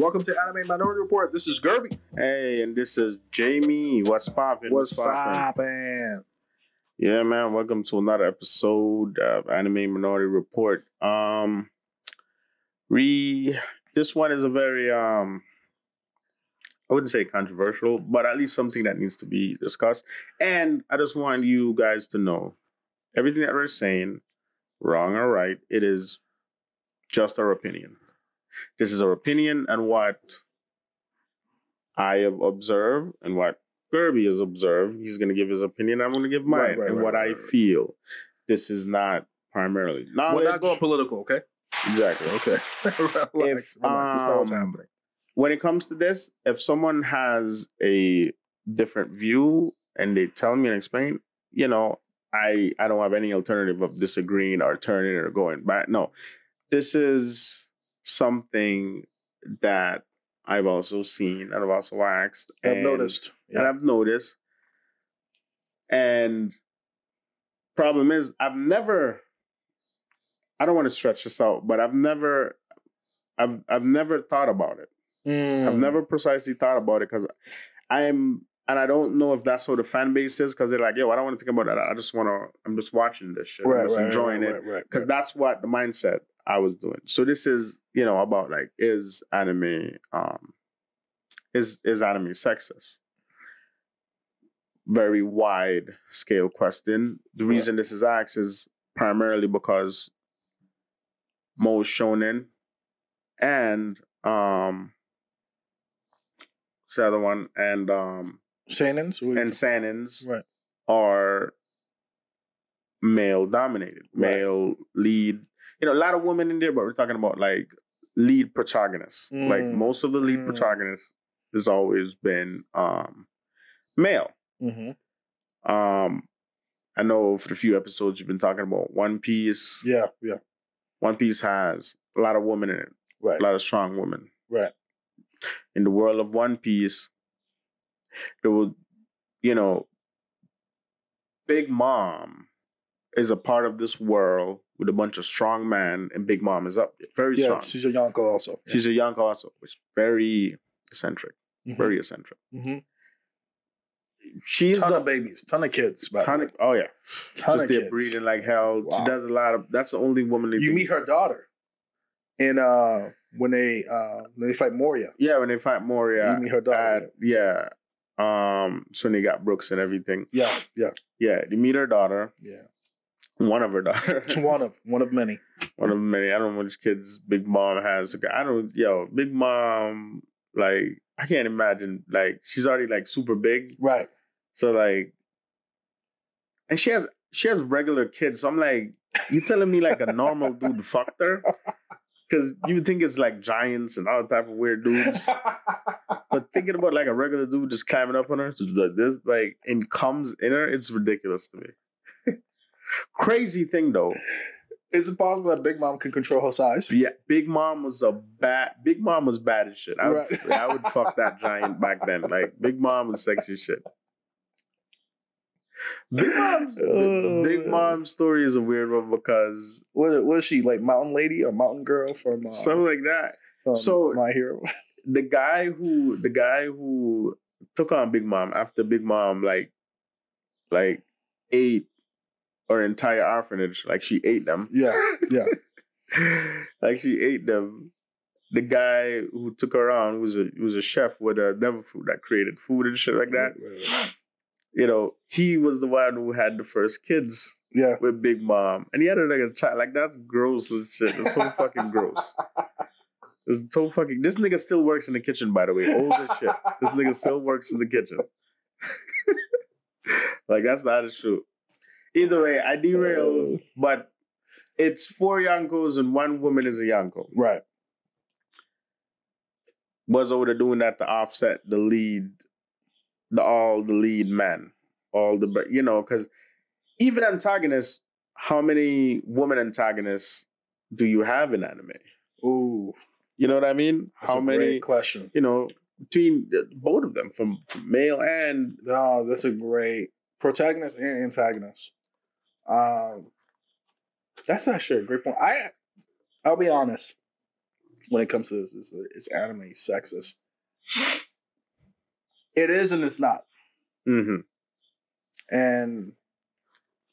Welcome to Anime Minority Report. This is Gerby. Hey, and this is Jamie. What's poppin'? What's poppin'? poppin'? Yeah, man. Welcome to another episode of Anime Minority Report. Um, re this one is a very um, I wouldn't say controversial, but at least something that needs to be discussed. And I just want you guys to know everything that we're saying, wrong or right, it is just our opinion. This is our opinion and what I have observed and what Gerby has observed. He's going to give his opinion. I'm going to give mine Right, right, and right, what I feel. This is not primarily knowledge. We're not going political, okay? exactly. Okay. relax, relax. That's not what's um, happening. When it comes to this, if someone has a different view and they tell me and explain, you know, I I don't have any alternative of disagreeing or turning or going back. No, this is something that I've also seen and I've also asked. I've and- noticed. and I've noticed. And problem is, I've never. I don't want to stretch this out, but I've never, I've I've never thought about it. Mm. I've never precisely thought about it because I'm, and I don't know if that's how the fan base is because they're like, yo, I don't want to think about that. I just want to. I'm just watching this shit. I'm just right, enjoying right, it right, right, because right. that's what the mindset I was doing. So this is, you know, about like is anime um is is anime sexist? Very wide scale question. The reason this is asked is primarily because most shonen and um what's the other one and um Shannon's? And seinens Right. are male dominated, Right. male lead. You know, a lot of women in there, but we're talking about like lead protagonists. Like Mm. most of the lead Mm. protagonists has always been um male. Mhm. Um I know for the few episodes you've been talking about One Piece. Yeah, yeah. One Piece has a lot of women in it, Right, a lot of strong women. right. in the world of One Piece, there will, you know, Big Mom is a part of this world with a bunch of strong men, and Big Mom is up there, very Yeah, strong. she's a Yonko also. She's a Yonko also, which is very eccentric, Mhm. very eccentric. Mhm. She's ton the of babies, ton of kids. By ton of- oh yeah, Ton just of kids. breeding like hell. Wow. She does a lot of. That's the only woman. They You meet her daughter in uh when they uh when they fight Moria. Yeah, when they fight Moria. You meet her daughter. at- yeah. Um, so when they got Brooks and everything. Yeah, yeah, Yeah, they meet her daughter. yeah. One of her daughters. one of one of many. One of many. I don't know which kids Big Mom has. I don't. Yo, Big Mom. Like I can't imagine. Like she's already like super big. Right. So like, and she has she has regular kids. So I'm like, you telling me like a normal dude fucked her? Because you think it's like giants and all type of weird dudes. But thinking about like a regular dude just climbing up on her, just like this, like and comes in her, it's ridiculous to me. Crazy thing though. Is it possible that Big Mom can control her size? Yeah, Big Mom was a bad. Big Mom was bad as shit. I would, Right. I would fuck that giant back then. Like Big Mom was sexy shit. Big Mom's Oh, Big. Mom's story is a weird one because What is she like? Mountain lady or mountain girl from uh, something like that. so- my hero? The guy who the guy who took on Big Mom after Big Mom like like ate her entire orphanage, like she ate them. yeah, yeah. like she ate them. The guy who took her on was a was a chef with a Never Food that created food and shit like that. Right, right. You know, he was the one who had the first kids Yeah. with Big Mom, and he had her like a child. Like that's gross as shit. It's so fucking gross. It's so fucking. This nigga still works in the kitchen, by the way. Old as shit. This nigga still works in the kitchen. like that's not a truth. Either way, I derailed, but it's four Yonkos and one woman is a Yonko. Right. was over there doing that to offset the lead, the all the lead men, all the you know, because even antagonists, how many women antagonists do you have in anime? Ooh, You know what I mean? that's how a many? great question. You know, between both of them, from male and No, that's a great protagonist and antagonist. Um, that's actually a great point. I, I'll be honest. when it comes to this. It's, it's anime sexist. It is and it's not. Mm-hmm. And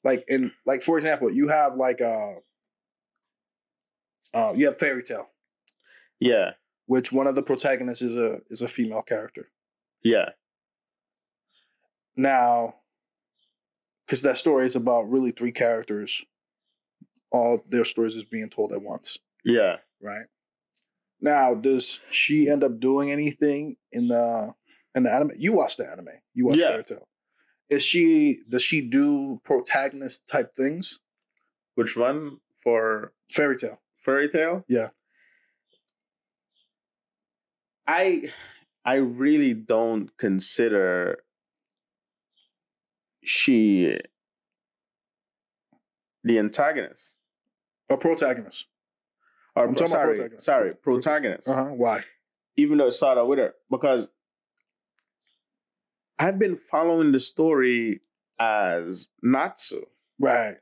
like in like for example, you have like uh uh you have Fairy Tail, Yeah. which one of the protagonists is a is a female character. Yeah. Now, because that story is about really three characters, all their stories is being told at once, Yeah. right? Now, does she end up doing anything in the in the anime? You watched the anime. You watched Yeah. Fairy Tail. Is she does she do protagonist type things? Which one for Fairy Tail. Fairy Tail? Yeah. I I really don't consider she the antagonist. A protagonist. Or I'm talking about sorry, protagonist. sorry, protagonist. Uh huh. Why? Even though it started with her, because I've been following the story as Natsu. Right.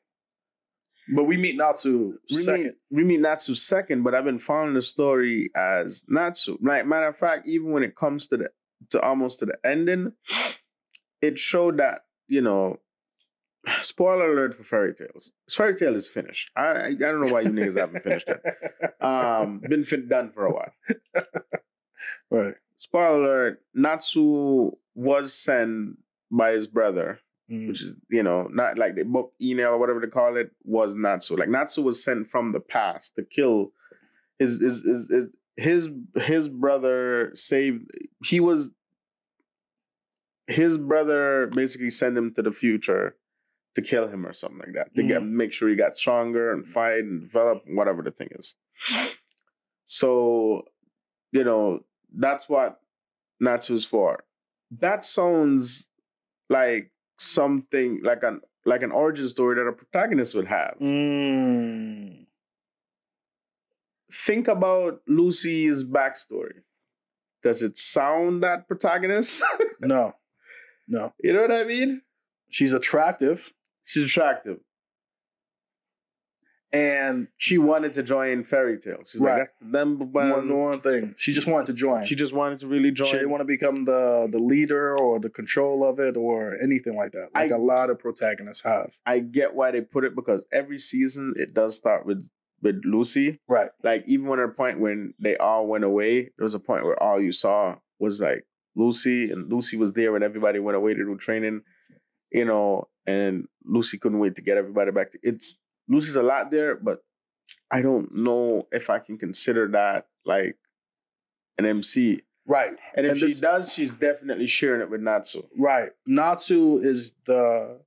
But we meet Natsu We second. meet, we meet Natsu second, but I've been following the story as Natsu. Like matter of fact, even when it comes to the to almost to the ending, it showed that you know. Spoiler alert for fairy tales. Fairy Tail is finished. I I, I don't know why you niggas haven't finished it. Um, been fin- done for a while. right. Spoiler alert: Natsu was sent by his brother Mm. which is you know not like the book email or whatever they call it was Natsu. Like Natsu was sent from the past to kill his his his his, his, his brother saved. He was his brother basically sent him to the future to kill him or something like that to get make sure he got stronger and fight and develop whatever the thing is. So you know that's what Natsu's for. That sounds like something like an like an origin story that a protagonist would have. Mm. Think about Lucy's backstory. Does it sound that protagonist? No. No. you know what I mean? She's attractive She's attractive. and She wanted to join Fairy Tail. She's Right. like, that's the number one. one, one thing. She just wanted to join. She just wanted to really join. She didn't want to become the the leader or the control of it or anything like that. Like I- a lot of protagonists have. I get why they put it because every season it does start with with Lucy. Right. Like even when at a point when they all went away, there was a point where all you saw was like Lucy, and Lucy was there when everybody went away to do training, you know, and Lucy couldn't wait to get everybody back. To, it's Lucy's a lot there, but I don't know if I can consider that like an MC. Right. And if And she does, she's definitely sharing it with Natsu. Right. Natsu is the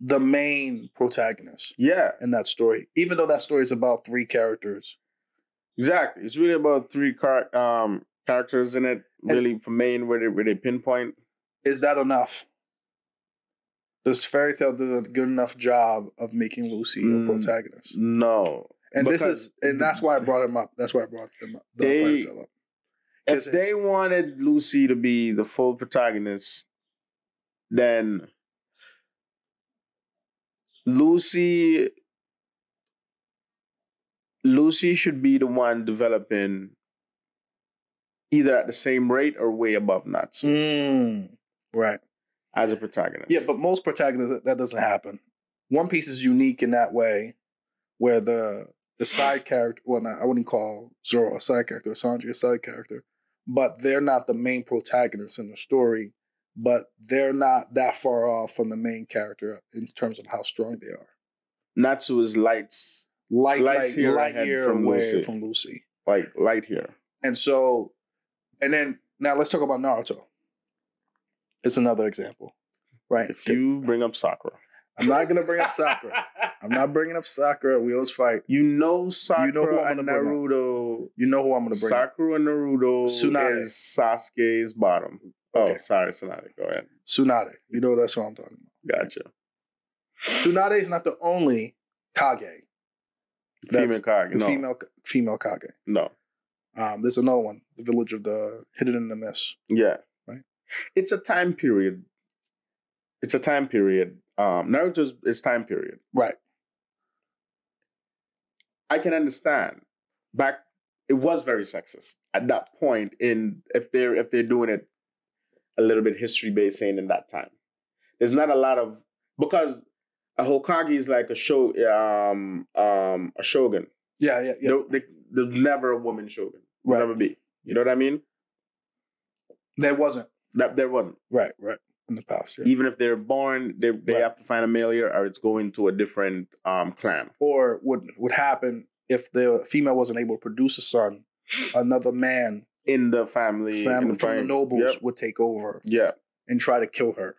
the main protagonist Yeah, in that story. Even though that story is about three characters. exactly. It's really about three car- um, characters in it, really for main where they, where they pinpoint. Is that enough? Does Fairy Tail do a good enough job of making Lucy Mm. a protagonist? No. And this is and that's why I brought him up. That's why I brought them up. The They- Fairy Tail up. If they wanted Lucy to be the full protagonist, then Lucy Lucy should be the one developing either at the same rate or way above Natsu Mm. Right. as a protagonist. Yeah, but most protagonists that doesn't happen. One Piece is unique in that way, where the the side character, well, not, I wouldn't call Zoro a side character, or Sanji a side character, but they're not the main protagonist in the story. But they're not that far off from the main character in terms of how strong they are. Natsu is lights, Light, Light light, year light year from away Lucy. from Lucy. like light here. And so, and then now let's talk about Naruto. It's another example, right? If you bring up Sakura. I'm not gonna bring up Sakura. I'm not bringing up Sakura. We always fight. You know Sakura You know who I'm gonna bring up. Naruto. You know who I'm gonna bring. up. Sakura and Naruto Tsunade. is Sasuke's bottom. Oh, Okay. sorry, Tsunade. Go ahead. Tsunade. You know that's what I'm talking about. Gotcha. Tsunade is not the only Kage, Female Kage. No, female female Kage. no. Um, there's another one, the village of the hidden in the mist. Yeah. Right. It's a time period. It's a time period. Um, Naruto's is time period. Right. I can understand. Back it was very sexist at that point. In if they're if they're doing it a little bit history based, saying in that time, there's not a lot of because a Hokage is like a show um um a shogun. Yeah, yeah, yeah. There- there- there's never a woman shogun. Right. Never be. You know what I mean? There wasn't. That there wasn't. Right, right. In the past, yeah. Even if they're born, they they Right. have to find a male here, or it's going to a different um clan. Or what would happen if the female wasn't able to produce a son, another man, in the family, in family from the nobles Yep. would take over Yeah. and try to kill her.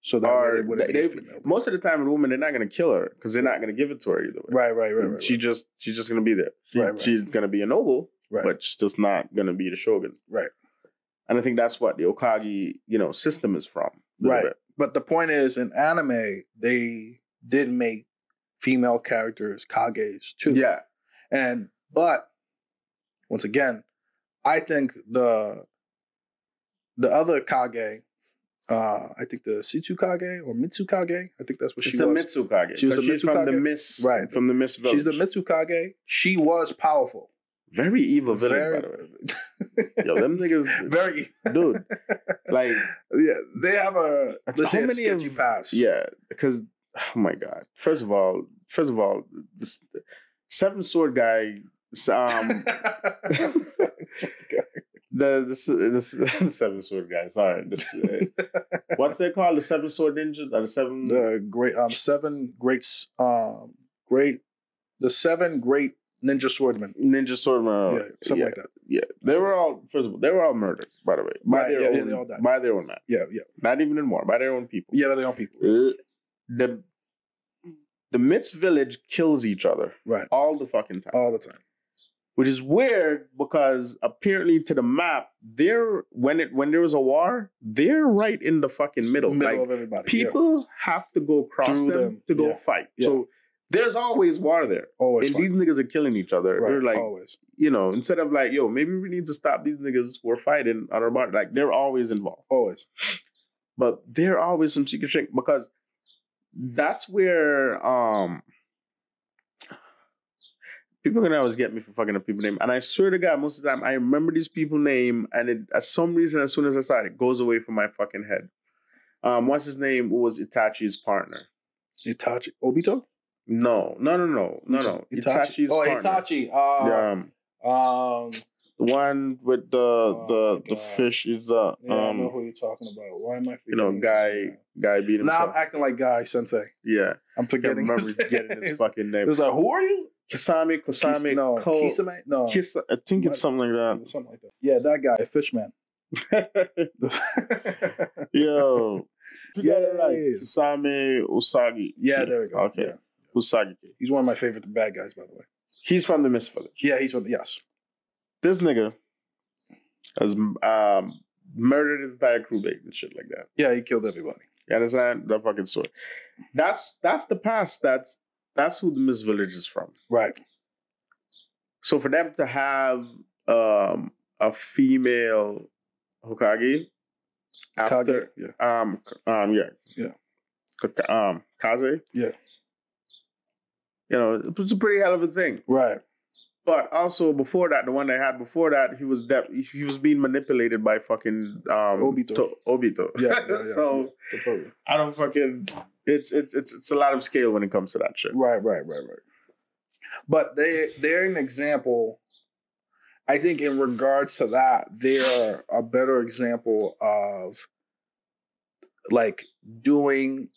So that Or way they they- be a they- female. Most of the time, the woman they're not going to kill her because they're not going to give it to her either way. Right, right, right, right. She right. just she's just going to be there. She- Right, right. She's going to be a noble, right. but she's just not going to be the shogun. Right. And I think that's what the Hokage, you know, system is from. Right. bit. But the point is, in anime, they did make female characters kages too. Yeah. And but once again, I think the the other kage, uh, I think the Sitsukage or Mizukage, I think that's what It's she a was. Mizukage. She was a she's from the Mist, Right. From the Mist village. She's the Mizukage. She was powerful. Very evil villain, Very, by the way. Yo, them niggas, very dude. Like, yeah, they have a How say a many sketchy of- past. yeah, because oh my god. First of all, first of all, this Seven Sword guy. Um, the this this the Seven Sword guy. Sorry, this uh, what's they called? The Seven Sword Ninjas or the Seven? the great um seven greats um great the seven great ninja swordmen. Ninja Swordman. yeah, something yeah, like that. yeah, they were all first of all they were all murdered. By the way, by Right, their yeah, yeah, own they all died. by their own man. Yeah, yeah, Not even in war, by their own people. yeah. They're on people. Uh, The the Mist village kills each other Right, all the fucking time. all the time. which is weird because apparently to the map, they're when it when there was a war, they're right in the fucking middle. Middle like of everybody. yeah. people have to go cross them, them, to go yeah, fight. yeah. So there's always war there. always and these niggas are killing each other. right, They're like, always. you know, instead of like, yo, maybe we need to stop these niggas who are fighting on our border. Like they're always involved. Always. But there are always some secret shit because that's where um people are gonna always get me for fucking up people name. And I swear to God, most of the time I remember these people name and it at some reason as soon as I start it goes away from my fucking head. Um what's his name was Itachi's partner? Itachi. Obito? No, no, no, no, no, no. Itachi. Itachi's oh, partner. Itachi. Uh, Yeah, um, Um, the one with the Oh the the fish is the yeah, I know um who you're talking about. Why am I you know guy name guy beat now? Now himself. I'm acting like Guy Sensei. yeah, I'm I can't forgetting. remember getting his name. fucking It name. was like, who are you? Kisame, Kis- no, Ko, Kisame? No. Kiss, I think it's something like that. Something like that. Yeah, that guy, Fishman. that. Yo, yeah, got it right. Kisame Usagi. yeah, there we go. Okay, Yeah. Usagi. He's one of my favorite bad guys, by the way. He's from the Mist Village. Yeah, he's one. Yes. This nigga has um, murdered his entire crew base and shit like that. Yeah, he killed everybody. You understand? That fucking story. That's that's the past. That's that's who the Mist Village is from. Right. So for them to have um, a female Hokage after Kage. Yeah. um um yeah Yeah. Um Kaze Yeah. You know it was a pretty hell of a thing. Right. But also before that, the one they had before that, he was de- he was being manipulated by fucking um Obito. To- Obito. Yeah. yeah, yeah. so Totally. I don't fucking. It's it's it's it's a lot of scale when it comes to that shit. Right, right, right, right. But they they're an example. I think in regards to that, they're a better example of like doing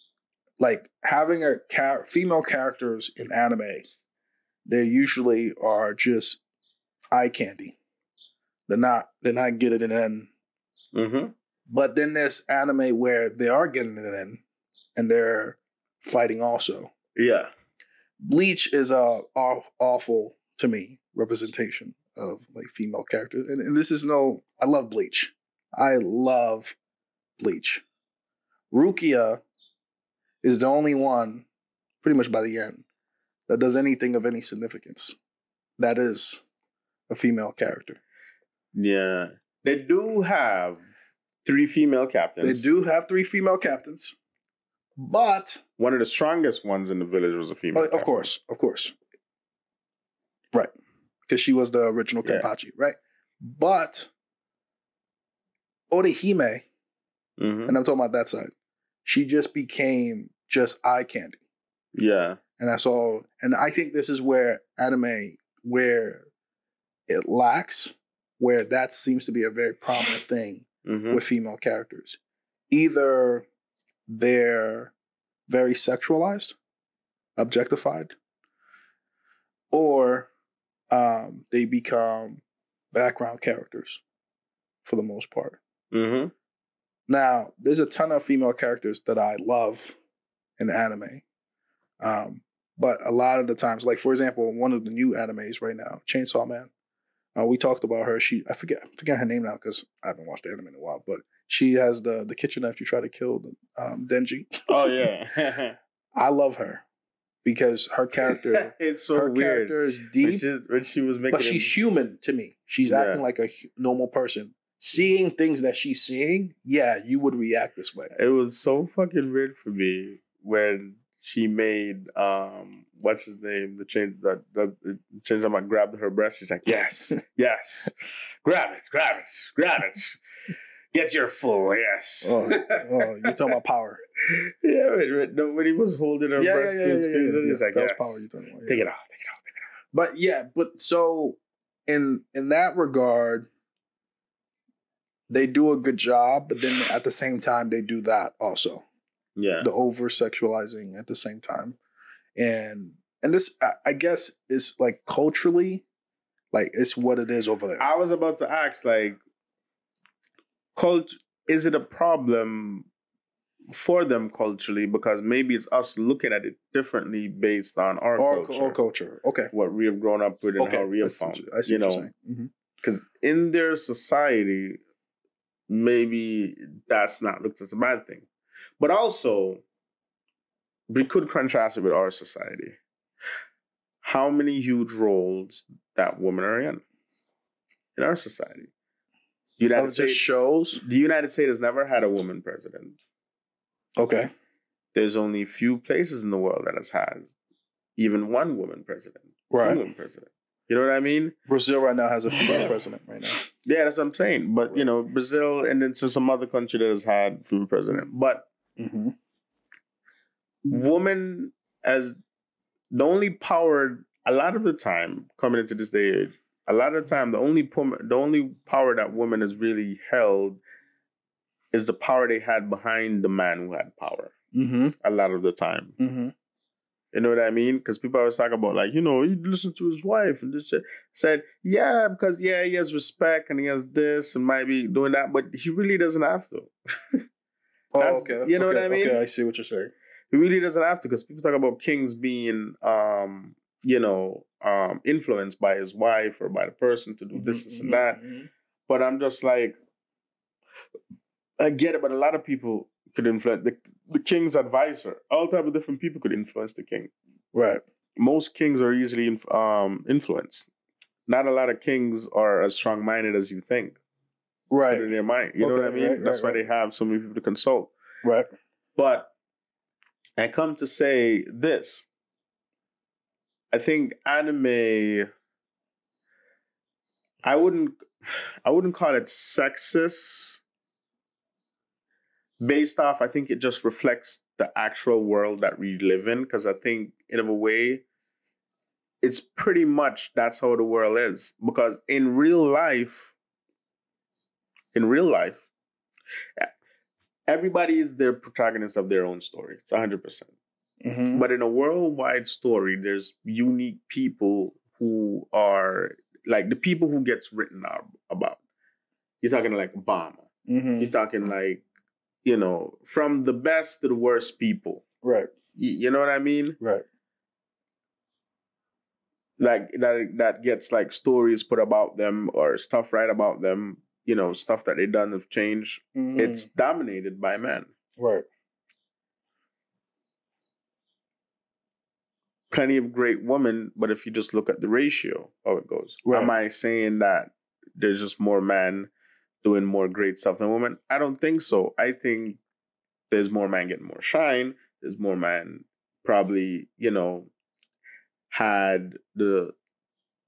like having a char- female characters in anime. They usually are just eye candy. They're not they're not getting it in. Mm-hmm. But then there's anime where they are getting it in and they're fighting also. Yeah. Bleach is a aw- awful to me representation of like female characters, and, and this is no. I love Bleach. I love Bleach. Rukia is the only one, pretty much by the end, that does anything of any significance. That is a female character. Yeah. They do have three female captains. They do have three female captains, but One of the strongest ones in the village was a female. Uh, of captain. course, of course. Right. because she was the original Yeah. Kenpachi, right? But Orihime, Mhm. and I'm talking about that side, she just became just eye candy. Yeah. And that's all. And I think this is where anime, where it lacks, where that seems to be a very prominent thing hmm with female characters. Either they're very sexualized, objectified, or um, they become background characters for the most part. hmm Now, there's a ton of female characters that I love in anime. Um, but a lot of the times, like for example, one of the new animes right now, Chainsaw Man. Uh, we talked about her. She I forget I forget her name now because I haven't watched the anime in a while. But she has the the kitchen knife to try to kill the, um, Denji. Oh yeah. I love her because her character, it's so her weird. character is When deep, she, when she was making but him- she's human to me. She's Yeah. acting like a normal person. Seeing things that she's seeing, yeah, you would react this way. it was so fucking weird for me when she made um what's his name the change that the change I grabbed her breast. She's like, yes, yes, grab it, grab it, grab it. Get your full, yes. Oh, oh, you're talking about power. yeah, when, when- no, when he was holding her yeah, yeah, breast, yeah, to yeah, yeah, yeah, he's yeah. like, that yes. power you're talking about. Take it off, take it off, take it off. But yeah, but so in in that regard, they do a good job, but then at the same time they do that also. Yeah, The over sexualizing at the same time. And and this I, I guess is like culturally, like it's what it is over there. I was about to ask, like, cult is it a problem for them culturally? Because maybe it's us looking at it differently based on our Or, culture, or culture. Okay. what we have grown up with, and okay. how we have found. you- I see you what know. Mhm. because in their society, maybe that's not looked as a bad thing. But also, we could contrast it with our society. How many huge roles that women are in in our society? The United States, shows. the United States has never had a woman president. Okay. There's only few places in the world that has had even one woman president. Right. Woman president. You know what I mean? Brazil right now has a female president right now. Yeah, that's what I'm saying. But you know, Brazil and then so some other country that has had female president. But Mm-hmm. woman as the only power a lot of the time coming into this day age, a lot of the time the only the only power that woman has really held is the power they had behind the man who had power. Mm-hmm. A lot of the time. Mm-hmm. You know what I mean? Because people always talk about like, you know, he listened to his wife and this shit. Said, yeah, because yeah, he has respect and he has this and might be doing that, but he really doesn't have to. Oh, okay. you know what I mean? Okay, I see what you're saying. He really doesn't have to because people talk about kings being um, you know, um influenced by his wife or by the person to do this, this and that. Mhm. But I'm just like, I get it, but a lot of people could influence the, the king's advisor. All type of different people could influence the king. Right. most kings are easily inf- um, influenced. Not a lot of kings are as strong minded as you think. Right. In their mind, you know what I mean. right, That's right, why they have so many people to consult. Right. But I come to say this. I think anime. I wouldn't. I wouldn't call it sexist. Based off, I think it just reflects the actual world that we live in. Because I think, in a way, it's pretty much that's how the world is. Because in real life, in real life, everybody is their protagonist of their own story. It's 100%. Mm-hmm. But in a worldwide story, there's unique people who are like the people who gets written about. You're talking like Obama. Mm-hmm. You're talking like, you know, from the best to the worst people. Right. You, you know what I mean? Right. Like that that gets like stories put about them or stuff right about them, you know, stuff that they done have changed. Mhm. It's dominated by men. right. plenty of great women, but if you just look at the ratio, how it goes. Right. Am I saying that there's just more men doing more great stuff than women? I don't think so. I think there's more men getting more shine. There's more men probably, you know, had the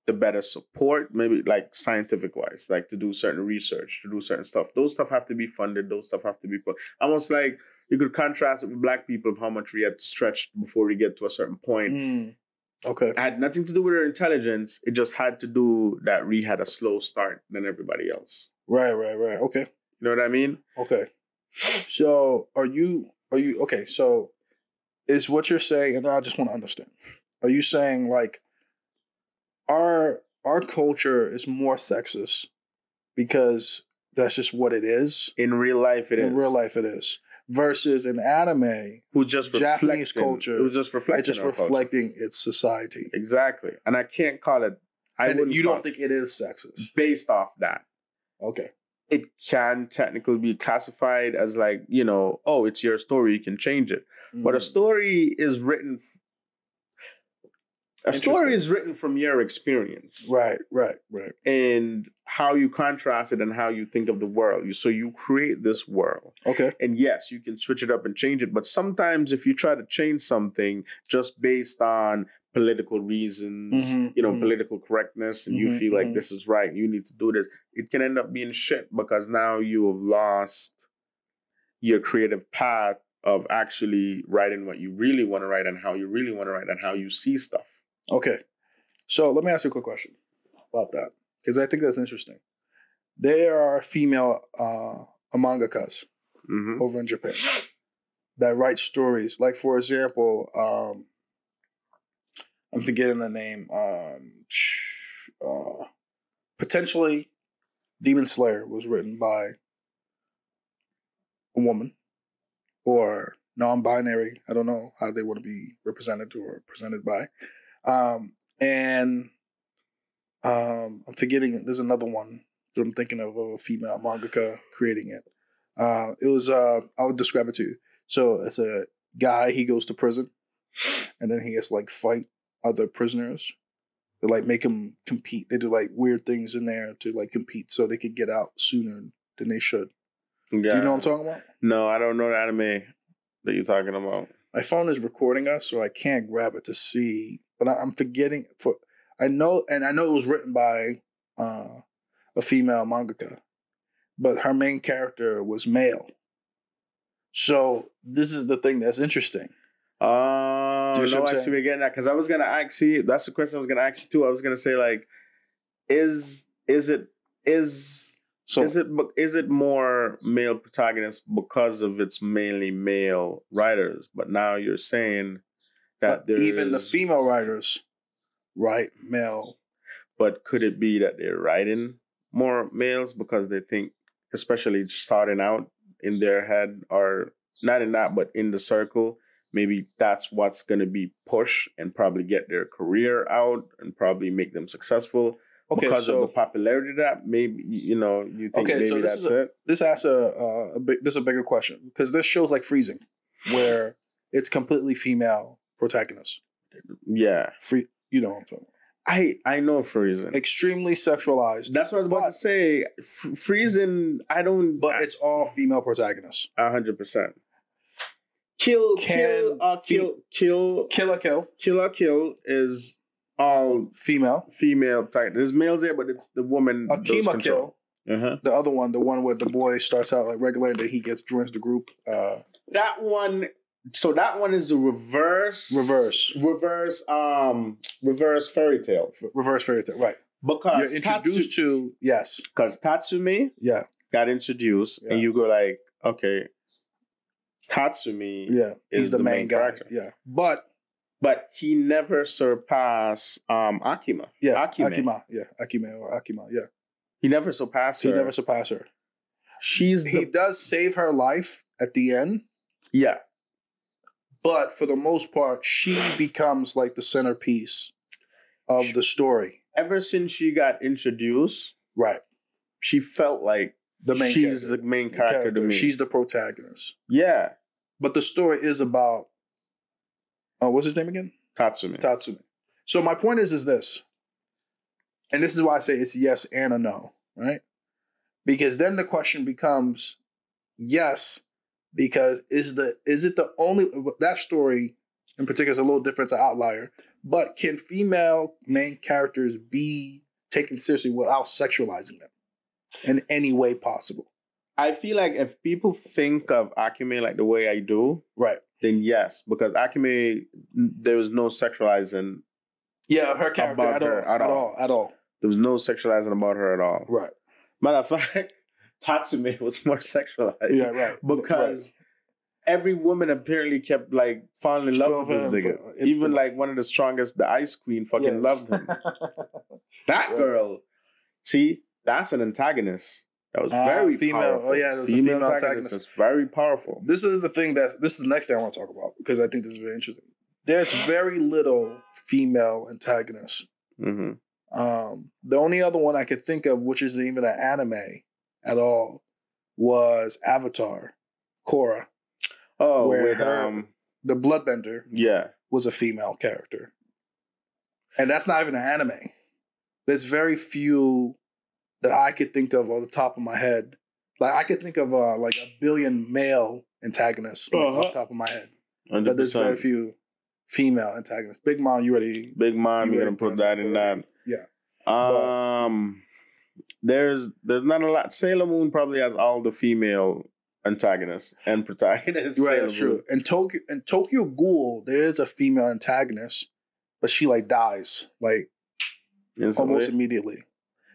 the better support, maybe like scientific wise, like to do certain research, to do certain stuff. Those stuff have to be funded. Those stuff have to be put. Almost like you could contrast it with black people of how much we had to stretch before we get to a certain point. Mm. Okay. It had nothing to do with their intelligence. It just had to do that we had a slow start than everybody else. Right, right, right. Okay. You know what I mean? Okay. So are you are you okay, so is what you're saying, and I just want to understand. Are you saying like our our culture is more sexist because that's just what it is? In real life, it is. In real life it is. Versus in anime, Who's just Japanese culture, It was just reflecting. it's just our culture. reflecting its society. Exactly. And I can't call it. I and you don't think it is sexist. based off that. Okay. It can technically be classified as like, you know, oh, it's your story, you can change it. But a Mm. story is written f- a story is written from your experience Right, right, right. and how you contrast it and how you think of the world. So you create this world. Okay. And yes, you can switch it up and change it. But sometimes if you try to change something just based on political reasons, Mhm, you know, mhm. political correctness, and you Mhm, feel like mhm. this is right, you need to do this, it can end up being shit because now you have lost your creative path of actually writing what you really want to write and how you really want to write and how you see stuff. Okay. So let me ask you a quick question about that. Because I think that's interesting. There are female uh mangakas hmm over in Japan that write stories. Like for example, um I'm forgetting the name. Um uh potentially Demon Slayer was written by a woman or non-binary. I don't know how they want to be represented or presented by. Um, and um, I'm forgetting. There's another one that I'm thinking of of a female mangaka creating it. Uh, it was. Uh, I would describe it to you. So it's a guy. He goes to prison, and then he has to like fight other prisoners. They like make them compete. They do like weird things in there to like compete so they could get out sooner than they should. Yeah. Do you know what I'm talking about? No, I don't know the anime that you're talking about. my phone is recording us, so I can't grab it to see. But I, I'm forgetting. For I know, and I know it was written by uh, a female mangaka, but her main character was male. So this is the thing that's interesting. Oh, You see no, what I I'm see we're getting that because I was gonna ask you. That's the question I was gonna ask you too. I was gonna say like, is is it is So is it is it more male protagonists because of its mainly male writers? But now you're saying that there even the female writers write male. But could it be that they're writing more males because they think, especially starting out in their head, or not in that, but in the circle, maybe that's what's going to be push and probably get their career out and probably make them successful Okay, because so of the popularity of that. Maybe you know you think Okay, maybe so this that's is a- it. this asks a, a, a big, this is a bigger question because this shows like freezing, where it's completely female protagonist. Yeah, Free, you know what I'm talking about. I I know Freezing. Extremely sexualized. That's what I was about but- to say. F- Friesen, I don't. but it's all female protagonists. a hundred percent. Kill, kill, uh, kill, kill, Kill la Kill, Killer Kill is all female. female type. There's males there, but it's the woman. Akame ga Kill, Uh-huh. the other one, the one where the boy starts out like regular, and then he gets joins the group. Uh, That one. So that one is a reverse. reverse, Reverse. Um. Reverse Fairy Tail. f- reverse Fairy Tail. Right. Because You're introduced to yes, Because Tatsumi yeah, got introduced, Yeah. and you go like, okay, Tatsumi, yeah. He's Is the, the main, main guy. character. Yeah, but but he never surpassed um Akima. yeah, Akime. Akima, yeah, Akime or Akima, yeah. He never surpassed He never surpassed her. She's He does save her life at the end, yeah. but for the most part, she becomes like the centerpiece of the story. Ever since she got introduced, Right. she felt like The main she's character. the main The character, to me. She's the protagonist. yeah, But the story is about oh, what's his name again? Tatsumi. Tatsumi. So my point is is this. And this is why I say it's yes and a no, right? Because then the question becomes yes, because is the is it the only that story in particular is a little different, it's an outlier. But can female main characters be taken seriously without sexualizing them in any way possible? I feel like if people think of Akime like the way I do, Right. then yes, because Akime there was no sexualizing. Yeah, her character About at all, her, at, at all, all. at all. There was no sexualizing about her at all. Right. Matter of fact, Tatsumi was more sexualized. Yeah, right. because every woman apparently kept like falling in love Fell with this him nigga. Even instantly. like one of the strongest, the Ice Queen, fucking Yeah. loved him. That Right. girl, see, that's an antagonist. That was Ah, very female- Powerful. oh, yeah, it was a female antagonist. antagonist. Very powerful. this is the thing that this is the next thing I want to talk about because I think this is very interesting. There's very little female antagonists. hmm Um, the only other one I could think of, which isn't even an anime at all, was Avatar. Korra, Oh, Where with her- um, the Bloodbender, yeah, was a female character, and that's not even an anime. There's very few that I could think of on the top of my head. Like I could think of uh, like a billion male antagonists like, Uh-huh. off the top of my head. hundred But there's very few female antagonists. Big Mom, you ready? Big Mom, you you're ready gonna put that in that. Yeah. Um, there's there's not a lot. Sailor Moon probably has all the female antagonists and protagonists. Right, that's true. And Tokyo and Tokyo Ghoul, there is a female antagonist, but she like dies like Instantly. almost immediately.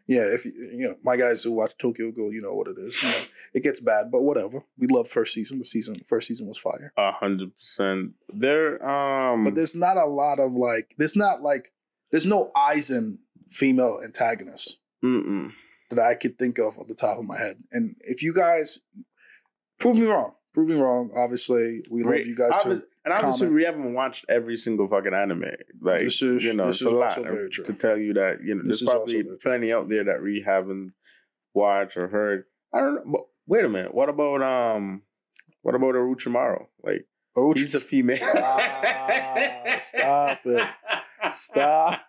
Yeah, if you you know my guys who watch Tokyo Ghoul, you know what it is. You know, it gets bad, but whatever. We love first season. The season first season was fire. A hundred percent. There, um, But there's not a lot of like there's not like there's no Aizen female antagonists mm-mm. that I could think of on the top of my head. And if you guys prove me wrong, prove me wrong. Obviously, we love you guys Obvi- to and obviously, comment. we haven't watched every single fucking anime. Like, This is- you know, it's a lot also very true. to tell you that you know. This There's probably plenty out there that we haven't watched or heard. I don't know. But wait a minute. What about um? What about Orochimaru? Like, Oh, he's a female. Ah, stop it. Stop.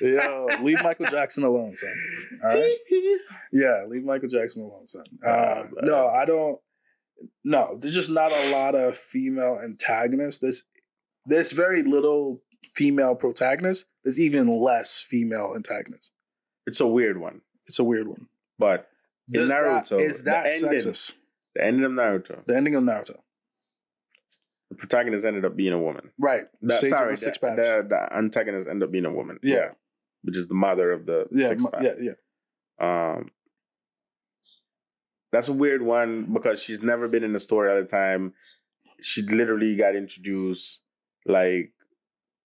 Yo, leave Michael Jackson alone, son. All right. Yeah, leave Michael Jackson alone, son. Uh, man. no, I don't. No, there's just not a lot of female antagonists. There's there's very little female protagonists. There's even less female antagonists. It's a weird one, It's a weird one. but in Does Naruto, is that the ending, sexist? the ending of Naruto, The ending of Naruto, the protagonist ended up being a woman. right? The, Sage sorry, the the, Six Paths. the, the antagonist ended up being a woman. yeah, which is the mother of the yeah, six path. yeah, yeah. Um, that's a weird one because she's never been in the story all the time. She literally got introduced like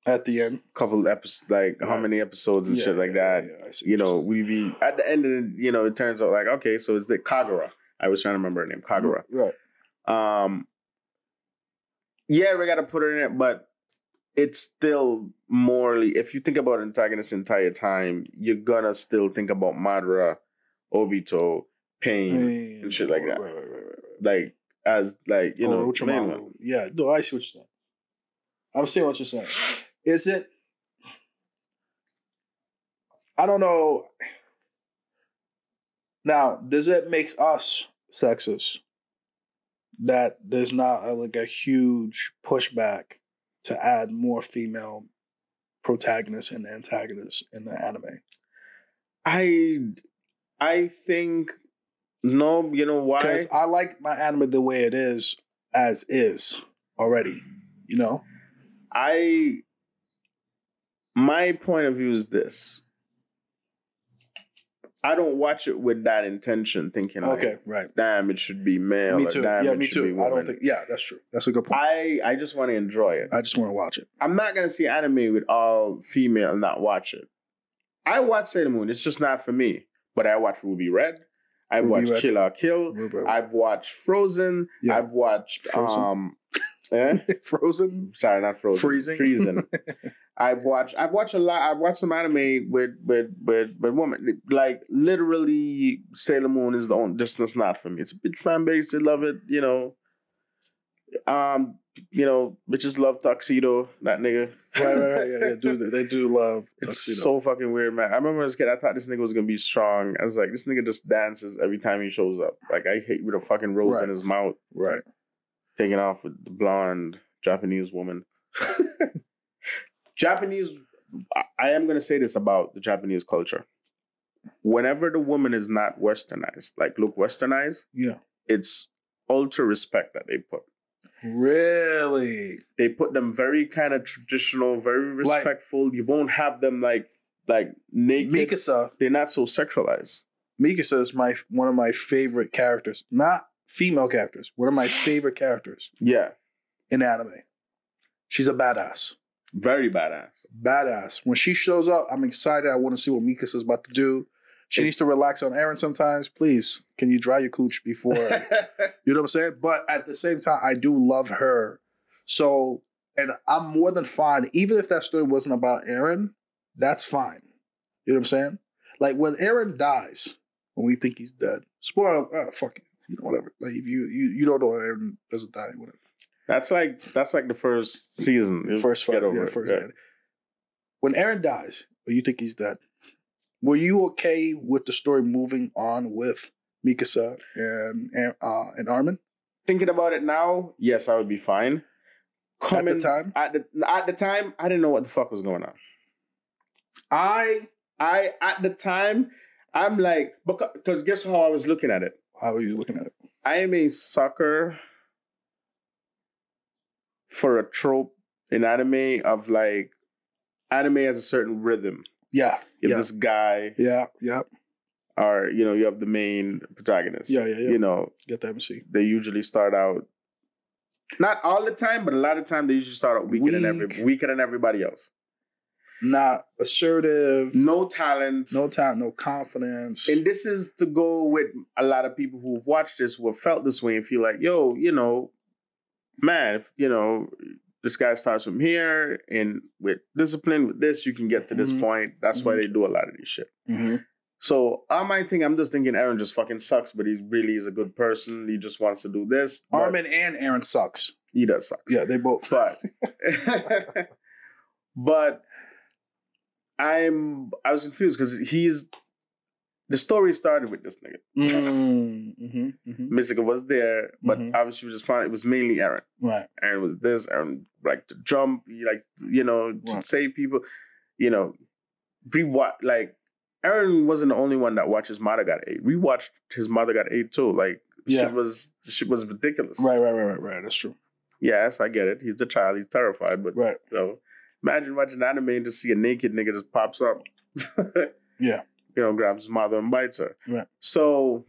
At the end, a couple episodes, like how many episodes and Yeah, shit like yeah, that. yeah, I see You know, we be at the end of the, you know, it turns out like okay, so it's the Kaguya. I was trying to remember her name. Kaguya. right? Um, yeah, we got to put her in it, but it's still morally. If you think about antagonist entire time, you're gonna still think about Madara, Obito, Pain, and shit like that. Right, right, like as like you Oh, know. Yeah, no, I see what you're saying. I'm seeing what you're saying. Is it? I don't know. Now, does it make us sexist that there's not a, like a huge pushback to add more female protagonists and antagonists in the anime? I I think no, you know why? Because I like my anime the way it is, as is already. You know. I my point of view is this. I don't watch it with that intention, thinking like, Okay, right. damn, it should be male. Me or too. Yeah, me too. I don't think. Yeah, that's true. That's a good point. I I just want to enjoy it. I just want to watch it. I'm not gonna see anime with all female and not watch it. I watch Sailor Moon. It's just not for me. But I watch Ruby Red. I've Ruby watched Red. Kill la Kill. Ruby- I've watched Frozen. Yeah. I've watched Frozen. um eh? Frozen. sorry, not Frozen. Freezing. Freezing. I've watched I've watched a lot I've watched some anime with with with with women. Like literally Sailor Moon is the only this that's not for me. It's a big fan base, they love it, you know. Um, you know, bitches love tuxedo, that nigga. Right, right, right. Yeah, they do. They do love. It's tuxedo. so fucking weird, man. I remember as a kid, I thought this nigga was gonna be strong. I was like, this nigga just dances every time he shows up. Like I hate with a fucking rose Right. in his mouth, right. taking off with the blonde Japanese woman. Japanese. I- am gonna say this about the Japanese culture. Whenever the woman is not westernized, like look westernized, Yeah. it's ultra respect that they put. Really? They put them very kind of traditional, very Like- respectful. you won't have them like like naked. Mikasa. They're not so sexualized. Mikasa is my one of my favorite characters. Not female characters. One of my favorite characters Yeah, in anime. She's a badass. very badass. Badass. When she shows up, I'm excited. I want to see what Mikasa is about to do. She needs to relax on Eren sometimes. Please, can you dry your cooch before You know what I'm saying? But at the same time, I do love her. So, and I'm more than fine. Even if that story wasn't about Eren, that's fine. You know what I'm saying? Like when Eren dies, when we think he's dead, spoiler, uh, fuck it. You know, whatever. Like if you you, you don't know Eren doesn't die, whatever. that's like that's like the first season. First fight, yeah, first Yeah. When Eren dies, or you think he's dead, were you okay with the story moving on with Mikasa and uh, and Armin Thinking about it now, yes, I would be fine. at the time? at the at the time, I didn't know what the fuck was going on. I I at the time, I'm like because because guess how I was looking at it. how are you looking at it? I am a sucker for a trope in anime of like anime has a certain rhythm. Yeah, You have yeah, this guy, yeah, yeah. or you know, you have the main protagonist. Yeah, yeah, yeah. You know, Get the MC. they usually start out not all the time, but a lot of time they usually start out weaker than every weaker than everybody else. Not assertive. No talent. No talent. No confidence. And this is to go with a lot of people who've watched this, who have felt this way, and feel like, yo, you know, man, if you know, this guy starts from here, and with discipline, with this, you can get to this Mhm. point. That's why Mhm. they do a lot of this shit. Mhm. So i might think I'm just thinking Eren just fucking sucks, but he really is a good person. He just wants to do this. Armin and Eren sucks. he does suck. Yeah, they both. But but I'm I was confused because he's the story started with this nigga. Mm, mhm, mhm. Mikasa was there, but Mhm. obviously was just fine. it was mainly Eren. Right. Eren was this, Eren like to jump, like you know, to Right. save people. You know, rewatch like Eren wasn't the only one that watched his mother got eight. We watched his mother got eight too. Like Yeah. shit was she was ridiculous. Right, right, right, right, right. That's true. Yes, I get it. He's a child, he's terrified, but Right. you know, imagine watching anime and just see a naked nigga just pops up. Yeah. You know, grabs his mother and bites her. Right. So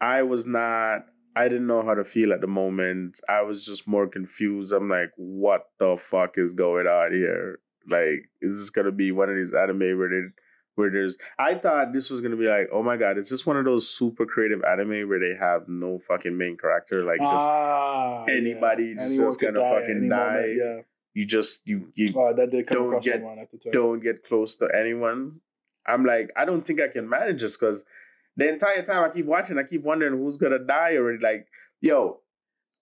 I was not I didn't know how to feel at the moment. I was just more confused. I'm like, what the fuck is going on here? Like, is this gonna be one of these anime where they where there's I thought this was gonna be like, oh my god, is this one of those super creative anime where they have no fucking main character? Like just ah, yeah. anybody just gonna die fucking die. moment, Yeah. You just you you Oh, that did come Don't across get- mind at the time. don't get close to anyone. I'm like, I don't think I can manage this because the entire time I keep watching, I keep wondering who's gonna die already. Like, yo,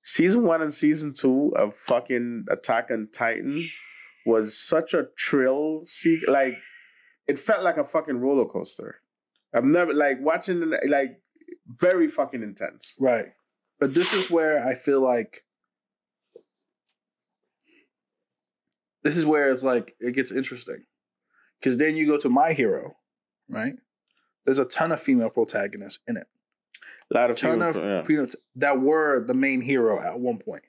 season one and season two of fucking Attack on Titan was such a thrill. See, like, it felt like a fucking roller coaster. I've never like watching like very fucking intense. Right. But this is where I feel like this is where it's like it gets interesting. Cause then you go to my hero, right? There's a ton of female protagonists in it. A lot of ton people, of yeah. that were the main hero at one point.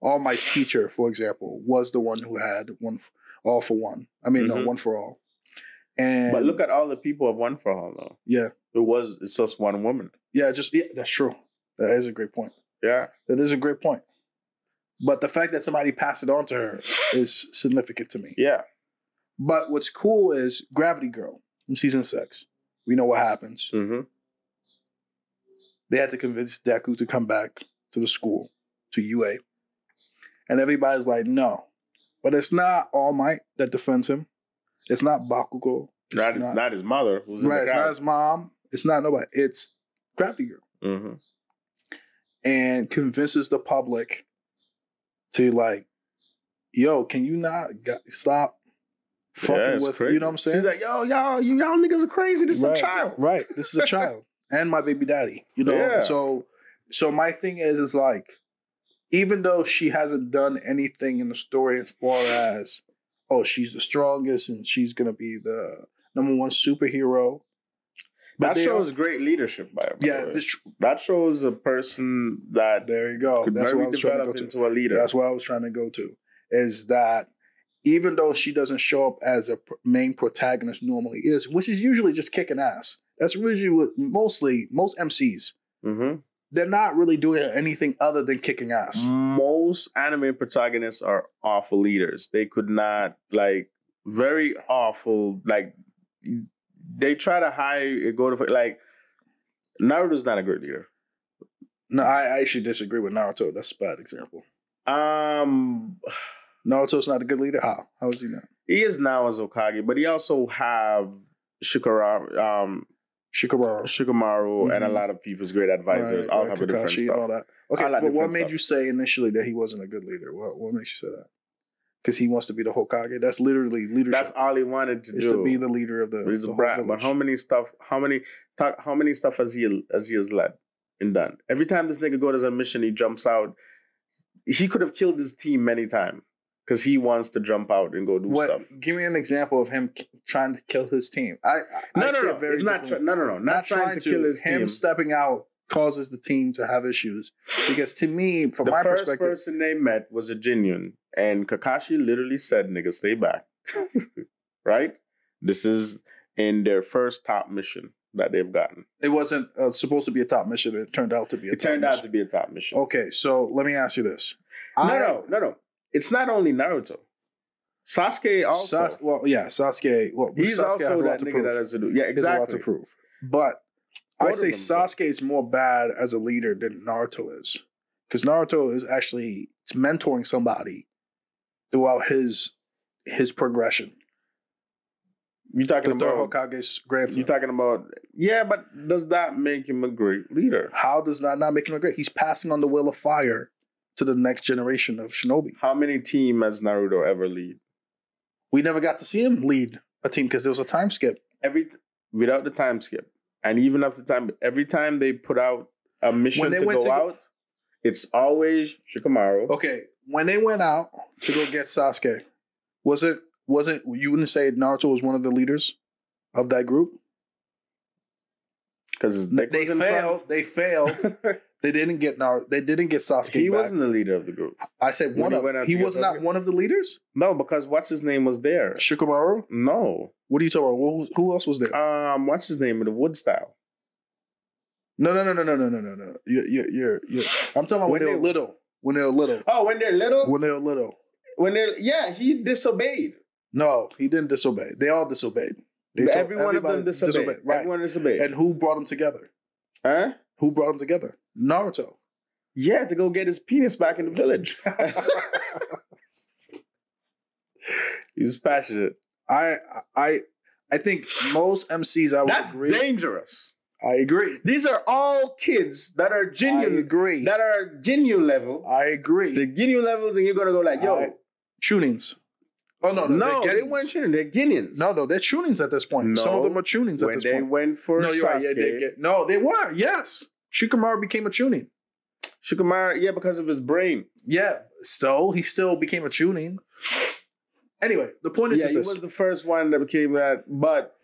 All my teacher, for example, was the one who had one f- all for one. I mean, no, Mhm. one for all. And But look at all the people of One for All though. yeah, It was it's just one woman. yeah, just yeah, that's true. That is a great point. Yeah. That is a great point. But the fact that somebody passed it on to her is significant to me. Yeah. But what's cool is Gravity Girl in season six. We know what happens. Mm-hmm. They had to convince Deku to come back to the school, to UA. And everybody's like, no. But it's not All Might that defends him. It's not Bakugo. It's Not, not, not, his mother, who's right, it's not his mom. It's not nobody. It's Gravity Girl. mm-hmm. and convinces the public to like, yo, can you not stop fucking with you know what I'm saying? She's like, yo, y'all, you y'all niggas are crazy. This right, is a child. Right. This is a child. and my baby daddy. You know? Yeah. So so my thing is is like, even though she hasn't done anything in the story as far as oh she's the strongest and she's gonna be the number one superhero. That shows great leadership by, by the yeah, that shows a person that there you go. That's what I was trying to go to. into a leader. That's what I was trying to go to. Is that even though she doesn't show up as a pr- main protagonist normally is, which is usually just kicking ass. That's usually what mostly most MCs. hmm They're not really doing anything other than kicking ass. Most anime protagonists are awful leaders. They could not like very awful. Like they try to hire go to like Naruto's not a great leader. No, I, I actually disagree with Naruto. That's a bad example. Um, Naruto's not a good leader. How? How is he not? he is now as Hokage, but he also have Shikara, um, Shikamaru. Shikamaru, and a Mhm. lot of people's great advisors. Right, all right, have a different stuff. all that. Okay, but what made stuff. you say initially that he wasn't a good leader? What what makes you say that? Because he wants to be the Hokage. That's literally leadership. That's all he wanted to is do. to be the leader of the, he's the whole brat. But how many stuff? How many talk? How many stuff has he as he has led and done? Every time this nigga goes on a mission, he jumps out. He could have killed his team many times because he wants to jump out and go do What? stuff. Give me an example of him k- trying to kill his team. I, I I No, see no, no. very It's not. Differently. no, no, no. Not, trying, to, kill his him team. stepping out causes the team to have issues because to me, from my perspective, the first person they met was a genuine, and Kakashi literally said, "Nigga, stay back." right? This is in their first top mission that they've gotten. it wasn't uh, supposed to be a top mission. It turned out to be a It top turned out mission. to be a top mission. Okay, so let me ask you this. No, I- no, no, no. It's not only Naruto. Sasuke also. Sas- well, yeah, Sasuke. Well, He's Sasuke also has a lot that to nigga prove. that has to do. Yeah, He has a lot exactly. to prove. But I say. Sasuke is more bad as a leader than Naruto is, because Naruto is actually it's mentoring somebody throughout his his progression. You talking third about? Hokage's grandson. You talking about? Yeah, but does that make him a great leader? How does that not make him a great? He's passing on the will of fire to the next generation of shinobi. How many team has Naruto ever lead? We never got to see him lead a team because there was a time skip. Every without the time skip, and even after time, every time they put out a mission to go to go- out, it's always Shikamaru. Okay, when they went out to go get Sasuke, was it wasn't you wouldn't say Naruto was one of the leaders of that group? Because They failed. They failed. They didn't get Naruto. They didn't get Sasuke he back. wasn't the leader of the group. I said when one he of. He was not Sasuke. one of the leaders. No, because what's his name was there. Shikamaru. No, What are you talking about? Who, who else was there? um, what's his name in the wood style? no, no, no, no, no, no, no, no, no. You, you, you're, you're. I'm talking about when, When they were they- little. When they were little. Oh, when they're little. When they were little. When they're yeah, he disobeyed. No, he didn't disobey. They all disobeyed. They Every one of them disobeyed. Right. Everyone disobeyed. And who brought them together? huh? Who brought them together? Naruto. Yeah, to go get his penis back in the village. he was passionate. I I I think most MCs I would That's agree. dangerous. I agree. These are all kids that are I genin, agree. that are genin level. I agree. The genin levels, and you're gonna go like, yo, I- Chunins. Oh no, no, no, they're they weren't chunin. They're genins. No, no, they're chunins at this point. Some of them are chunins at when this they point. went for no, Sasuke, right. Yeah, they get, no, they were. Yes, Shikamaru became a chunin. Shikamaru, yeah, because of his brain. Yeah, so he still became a chunin. Anyway, the point is, yeah, is he this. was the first one that became that. But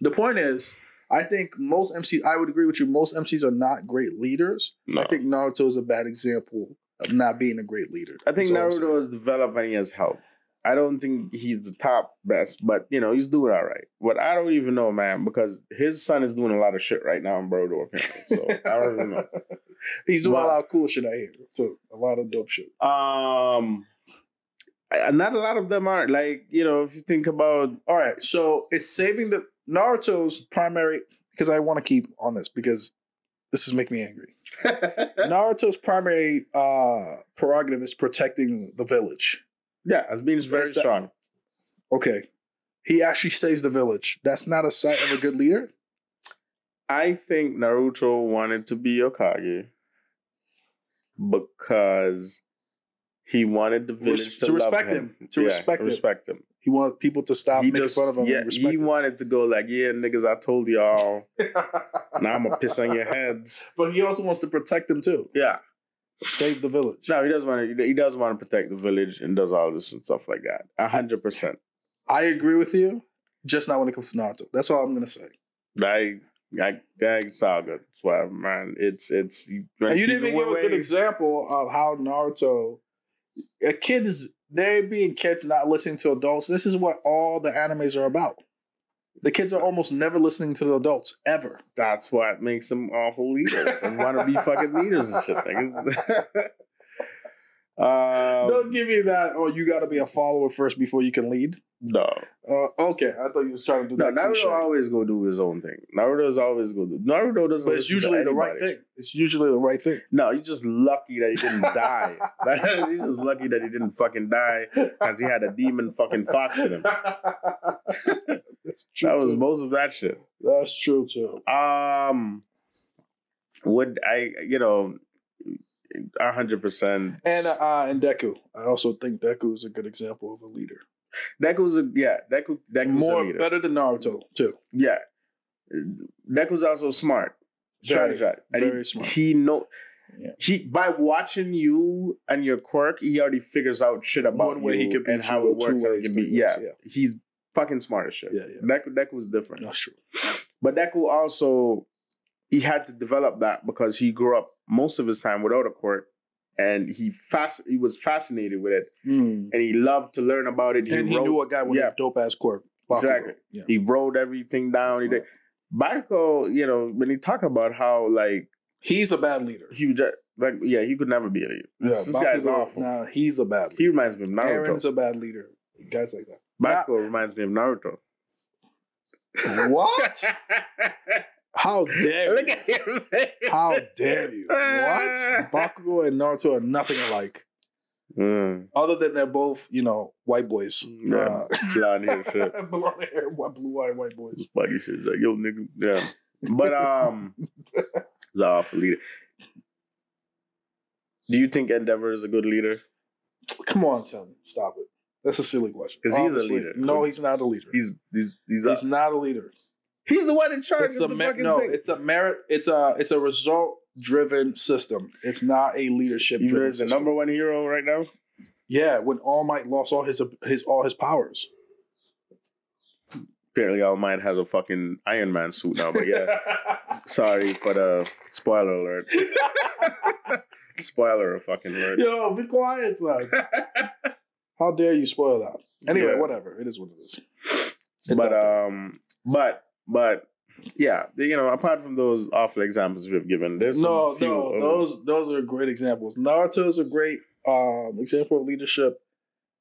the point is, I think most MCs. I would agree with you. Most MCs are not great leaders. no. I think Naruto is a bad example of not being a great leader. I think Naruto has developed and he has help. I don't think he's the top best, but you know he's doing all right. But I don't even know, man, because his son is doing a lot of shit right now in Boruto apparently. So I don't even know. He's doing But- a lot of cool shit out here. too. a lot of dope shit. Um, not a lot of them are like you know if you think about All right, so it's saving the Naruto's primary because I want to keep on this because this is making me angry. Naruto's primary uh prerogative is protecting the village. Yeah, as being very That's strong. Okay. He actually saves the village. That's not a sign of a good leader. I think Naruto wanted to be Hokage because he wanted the village Res- to, to respect him. him, to respect him. respect him. He wants people to stop he making just, fun of him yeah, and respect he him. wanted to go like, yeah, niggas, I told y'all. now I'm gonna piss on your heads. but he also wants to protect them too. Yeah, Save the village. No, he doesn't want to. He doesn't want to protect the village and does all this and stuff like that. A hundred percent. I agree with you, just not when it comes to Naruto. That's all I'm gonna say. I, I, it's all good. That's why, man. It's it's. You, And you didn't even give a good example of how Naruto, a kid is they're being kids not listening to adults. This is what all the animes are about. The kids are almost never listening to the adults ever. That's what makes them awful leaders and want to be fucking leaders and shit. Like, um, Don't give me that. Oh, you got to be a follower first before you can lead. no, Uh, okay, I thought you was trying to do no. that. Naruto cliche. always go do his own thing. Naruto Naruto's always go do. Naruto doesn't. but it's usually the right thing. It's usually the right thing. No, he's just lucky that he didn't die. he's just lucky that he didn't fucking die because he had a demon fucking fox in him. That's true. That was too. most of that shit. That's true too. Um, would I? You know, hundred percent. And uh, and Deku. I also think Deku is a good example of a leader. Deku's a yeah. Deku Deku's a More leader. better than Naruto too. Yeah, Deku's also smart. Very, Strategize. And very he, smart. He know. Yeah. He by watching you and your quirk, he already figures out shit about One way you he could and how it works. ways, be, three yeah, he's fucking smart as shit. Yeah, yeah. Deku Deku's different. That's true. But Deku also he had to develop that because he grew up most of his time without a quirk and he fast he was fascinated with it, Mm. and he loved to learn about it. And he wrote- knew a guy with yeah. a dope ass quirk. Bakugo. Exactly. Yeah. he wrote everything down. He did. Bakugo, you know, when he talk about how like He's a bad leader. he would just like yeah, he could never be a leader. Yeah, this guy's awful. Nah, he's a bad leader. He reminds me of Naruto. Eren's a bad leader. Guys like that. Bakugo reminds me of Naruto. What? How dare Look you? at him. How dare you? What? Bakugo and Naruto are nothing alike. Mm, Other than they're both, you know, white boys. yeah, blonde hair shit. Uh, blonde hair, blue eyed white boys. Buggy shit. Like, yo, nigga. Yeah. But um he's an awful leader. Do you think Endeavor is a good leader? Come on, son. Stop it. That's a silly question. 'Cause he's a leader. No, he's not a leader. He's he's he's, He's not a leader. He's the one in charge It's a of the mer- fucking no. thing. It's a merit. It's a it's a result driven system. It's not a leadership Even driven is the system. number one hero right now. Yeah, when All Might lost all his his all his powers. Apparently, All Might has a fucking Iron Man suit now. But yeah, sorry for the spoiler alert. spoiler fucking alert. Yo, be quiet, son. How dare you spoil that? Anyway, Yeah. whatever. It is what it is. It's but um, but but yeah, you know, apart from those awful examples we've given, there's no, no, of- those those are great examples. Naruto is a great um, example of leadership.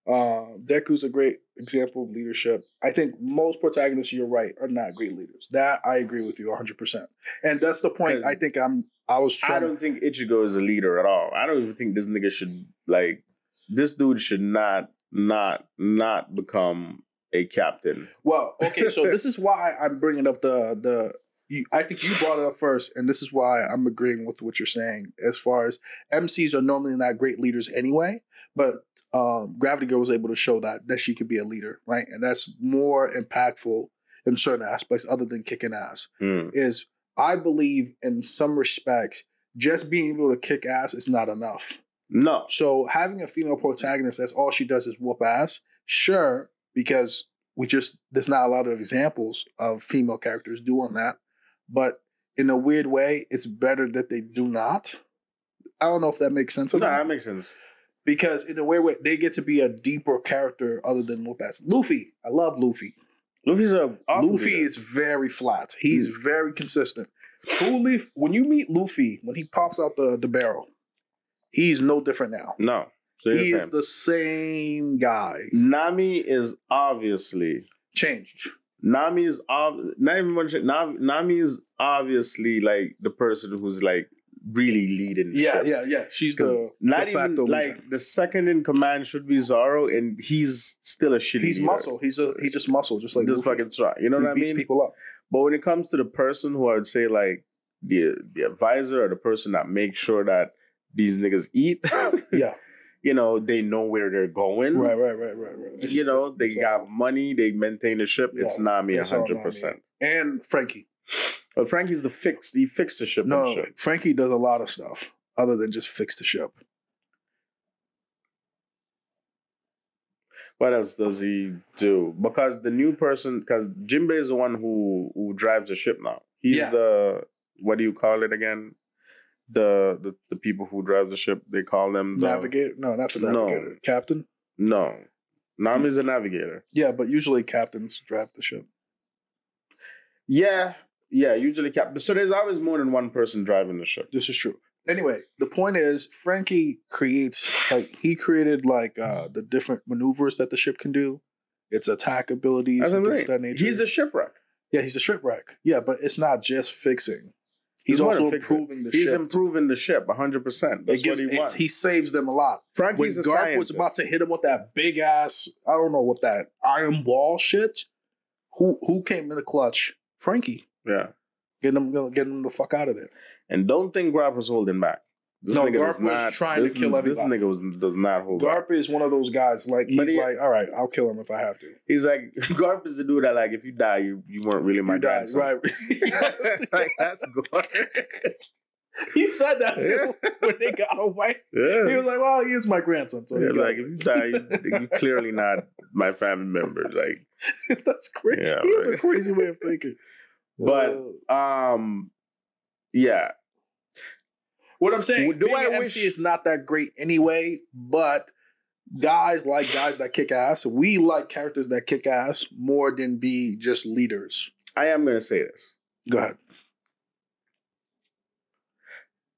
Um, Deku's a great example of leadership. I think most protagonists, you're right, are not great leaders. That I agree with you 100. percent And that's the point. I think I'm. I was I don't think Ichigo is a leader at all. I don't even think this nigga should like this dude should not not not become a captain. Well, okay, so this is why I'm bringing up the the. You, I think you brought it up first, and this is why I'm agreeing with what you're saying. As far as MCs are normally not great leaders anyway, but um, Gravity Girl was able to show that that she could be a leader, right? And that's more impactful in certain aspects, other than kicking ass. Mm. Is I believe in some respects, just being able to kick ass is not enough. No, So having a female protagonist that's all she does is whoop ass, sure, because we just there's not a lot of examples of female characters doing that. But in a weird way, it's better that they do not. I don't know if that makes sense no, that makes sense. Because in a weird way, they get to be a deeper character other than ass. Luffy, I love Luffy. Luffy's a Luffy leader. is very flat. He's Mm. very consistent. Truly, when you meet Luffy, when he pops out the, the barrel, he's no different now. no. He is the same guy. Nami is obviously Changed. Nami is ob- not even much. Nami, Nami is obviously like the person who's like really leading. Yeah, shit. yeah, yeah. She's the Not even like the second in command should be Zoro, and he's still a shitty. He's leader. muscle. He's a he's just muscle, just like just Luffy. fucking strong. You know he what I mean? people up. But when it comes to the person who I would say like the the advisor or the person that makes sure that these niggas eat, Yeah. You know, they know where they're going. Right, right, right, right, right. It's- You know, it's- they it's got all- money, they maintain the ship. It's Yeah, Nami it's all hundred Nami. percent. and Franky. But Franky's the fix. He fixed the ship. No, shit. Frankie does a lot of stuff. other than just fix the ship. What else does he do? Because the new person, because Jinbei is the one who who drives the ship now. He's Yeah. the what do you call it again? The the, the people who drive the ship. They call them the Navigator? No, not the No. navigator. Captain? No, Nami's a navigator. Yeah, but usually captains drive the ship. Yeah, yeah. Usually, cap. So there's always more than one person driving the ship. This is true. Anyway, the point is Franky creates like he created like uh the different maneuvers that the ship can do. Its attack abilities That's and I'm things of that nature. He's a shipwright. yeah, he's a shipwright. Yeah, but it's not just fixing. He's also improving the ship. He's ship. improving the ship 100. percent That's gives, what he wants. he saves them a lot. When Franky's a Garp was about to hit him with that big ass, I don't know what that iron wall shit. Who who came in the clutch? Frankie. yeah. Getting him getting him the fuck out of there. And don't think Garp was holding back. This No, nigga Garp was trying to this, kill This nigga was does not hold. Garp is one of those guys. Like he's he- like, all right, I'll kill him if I have to. He's like Garp is the dude that like if you die, you, you weren't really my You died, grandson. right? like that's Garp. he said that yeah. when they got away. yeah. He was like, "Well, he is my grandson." So Yeah, like if you die, you, you clearly not my family member. Like, that's crazy. Yeah, he has a crazy way of thinking. But- Uh, um, yeah, what I'm saying, Do being I an wish- MC is not that great anyway. But guys like guys that kick ass. We like characters that kick ass more than be just leaders. I am gonna say this. Go ahead.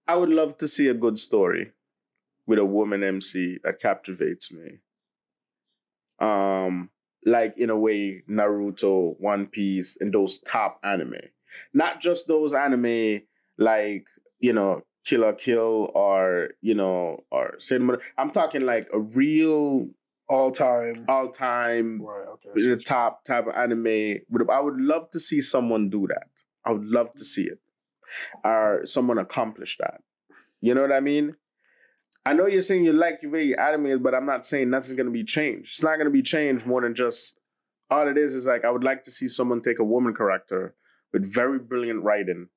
I would love to see a good story with a woman MC that captivates me. Um, like in a way, Naruto, One Piece, and those top anime. Not just those anime like, you know, Kill la Kill or, you know, or Cinema. I'm talking like a real All time. all time right. Okay. the top type of anime. I would love to see someone do that. I would love to see it, or someone accomplish that. You know what I mean? I know you're saying you like your way your anime is, but I'm not saying nothing's gonna be changed. It's not gonna be changed more than just all it is is like I would like to see someone take a woman character with very brilliant writing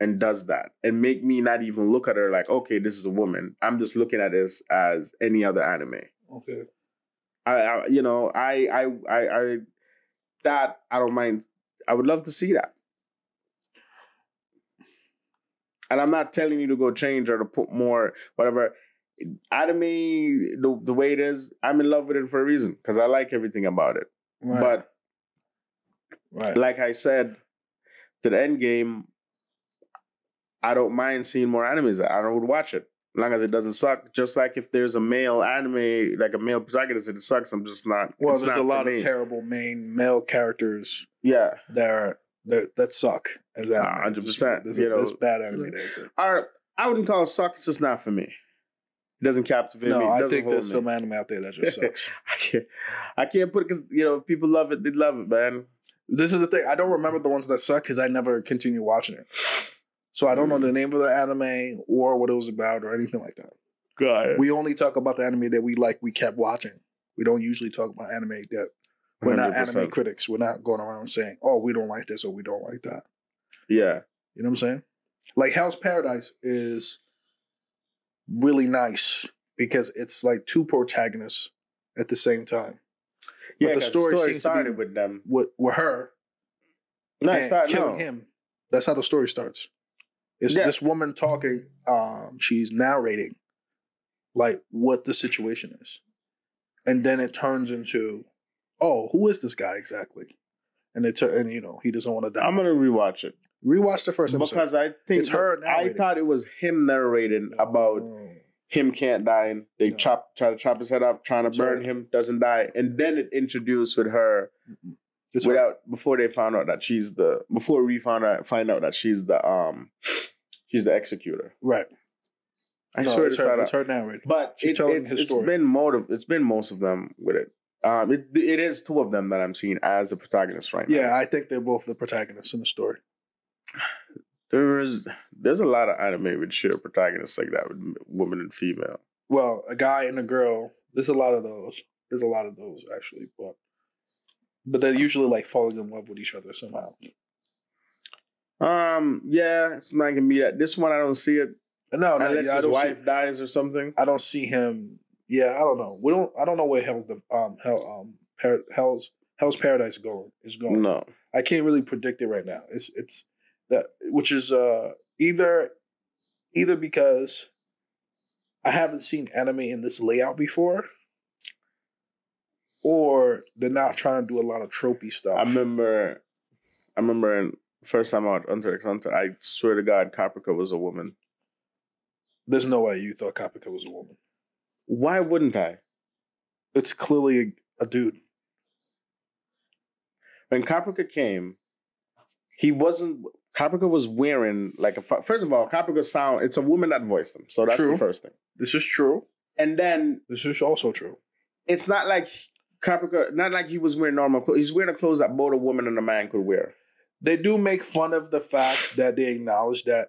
and does that and make me not even look at her like, okay, this is a woman. I'm just looking at this as any other anime. Okay. I, I you know, I, I, I, I, that I don't mind. I would love to see that. And I'm not telling you to go change or to put more whatever. Anime, the the way it is, I'm in love with it for a reason because I like everything about it. Right. But right. like I said, to the end game, I don't mind seeing more animes. I would watch it as long as it doesn't suck. Just like if there's a male anime, like a male protagonist, and it sucks. I'm just not. well, it's there's not a lot of me. terrible main male characters Yeah. that are that, that suck as. Ah, 100%, There's, you know. there's bad anime that exist. I wouldn't call it suck. It's just not for me. It doesn't captivate me. No, It I think there's me. some anime out there that just sucks. I can't. I can't put it because you know if people love it. They love it, man. this is the thing. I don't remember the ones that suck because I never continue watching it. So I don't know the mm. name of the anime or what it was about or anything like that. God, We only talk about the anime that we like. We kept watching. We don't usually talk about anime that we're not anime 100%. critics. We're not going around saying, "Oh, we don't like this" or "We don't like that." Yeah, You know what I'm saying? Like Hell's Paradise is really nice because it's like two protagonists at the same time. yeah. the The story story, seems to be- started with them. With with her No, it started killing no. him. That's how the story starts. It's Yeah. this woman talking. Um, she's narrating like what the situation is, and then it turns into, oh, who is this guy exactly? And it tur- and you know he doesn't want to die. I'm gonna rewatch it Rewatch the first episode. because I think It's her I thought it was him narrating about Oh. him can't die and they No. chop try to chop his head off, trying to It's burn her. him, doesn't die, and then it introduced with her It's her. without before they found out that she's the before we found out find out that she's the um she's the executor. right. I No, swear it's her, it's her narrating. but She's it, telling it's, his it's story. been motive. It's been most of them with it. Um, it it is two of them that I'm seeing as the protagonists right now. Yeah, I think they're both the protagonists in the story. there's there's a lot of anime with share protagonists like that with women and female. Well, a guy and a girl. There's a lot of those. There's a lot of those actually, but but they're usually like falling in love with each other somehow. Um, yeah, it's not gonna be that. This one I don't see it. No, no, Unless yeah, his wife see. dies or something. I don't see him. Yeah, I don't know. We don't. I don't know where Hell's the um Hell um par, Hell's Hell's Paradise going is going. No. I can't really predict it right now. It's it's that which is uh either either because I haven't seen anime in this layout before, or they're not trying to do a lot of tropey stuff. I remember, I remember in first time out Hunter x Hunter. I swear to God, Kurapika was a woman. There's no way you thought Kurapika was a woman. Why wouldn't I? It's clearly a, a dude. When Kurapika came, he wasn't. Kurapika was wearing like a. First of all, Kurapika sound. It's a woman that voiced him, so that's True. the first thing. This is true. And then This is also true. it's not like Kurapika. Not like he was wearing normal clothes. He's wearing clothes that both a woman and a man could wear. They do make fun of the fact that they acknowledge that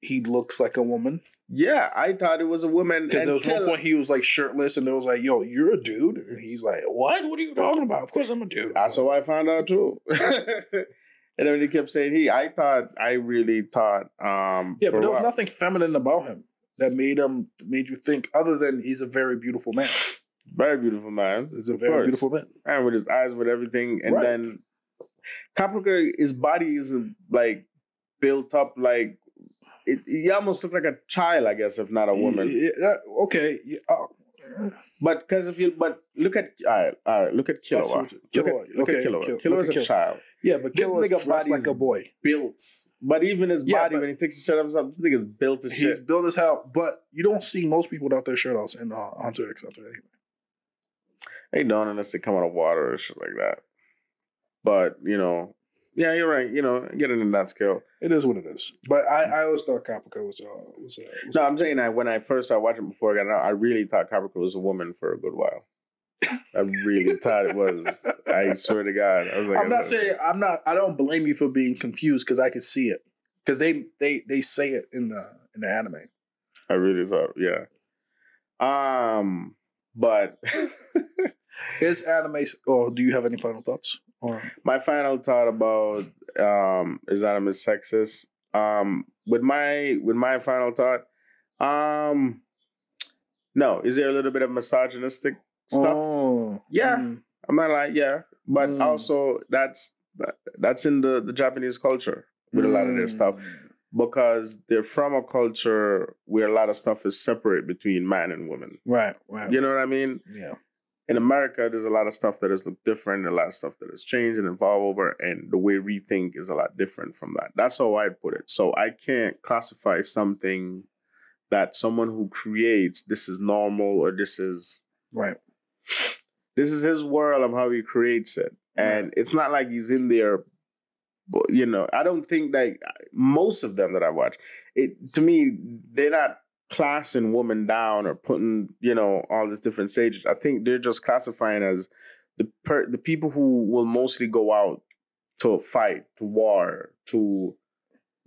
he looks like a woman. Yeah, I thought it was a woman. Because there was one point he was like shirtless, and there was like, "Yo, you're a dude," and he's like, "What? What are you talking about? Of course I'm a dude." That's how I found out too. and then he kept saying he. I thought. I really thought. Um, yeah, but there was nothing feminine about him that made him made you think other than he's a very beautiful man. Very beautiful man. He's a very course. beautiful man. and with his eyes, with everything, and Right. then Kurapika, his body isn't like built up like it. He almost looked like a child, I guess, if not a woman. Yeah, okay. Yeah, uh, But because if you, but look at all right, all right, look at Killua. Look at look okay, at Killua. Kill- Killua look is a child yeah, but This Killua's nigga dressed like a boy. built, but even his Yeah, body when he takes his shirt off, this nigga's built as He's shit. He's built as hell, but you don't see most people without their shirt off in uh, Hunter x Hunter. Anyway. They don't unless they come out of water or shit like that. But you know, yeah, you're right. You know, getting in that scale. It is what it is. But I, I always thought Kurapika was uh was, uh, was No, I'm saying that when I first started watching before I got out, I really thought Kurapika was a woman for a good while. I really thought it was. I swear to God, I was like, I'm not saying I'm not. I don't blame you for being confused because I could see it because they they they say it in the in the anime. I really thought, yeah. Um, but Is anime? Or do you have any final thoughts? Or my final thought about um is anime sexist. Um, with my with my final thought, um, no, is there a little bit of misogynistic stuff? Oh, Yeah. mm, I'm not like yeah, but Mm. also that's that's in the the Japanese culture with a lot of their stuff mm. Because they're from a culture where a lot of stuff is separate between man and woman. Right, right. You know what I mean? yeah. In America, there's a lot of stuff that has looked different, a lot of stuff that has changed and evolved over, and the way we think is a lot different from that. That's how I'd put it. So I can't classify something that someone who creates this is normal or this is Right. this is his world of how he creates it and it's not like he's in there you know i don't think that most of them that i watch it to me they're not classing women down or putting you know all these different stages i think they're just classifying as the per- the people who will mostly go out to fight to war to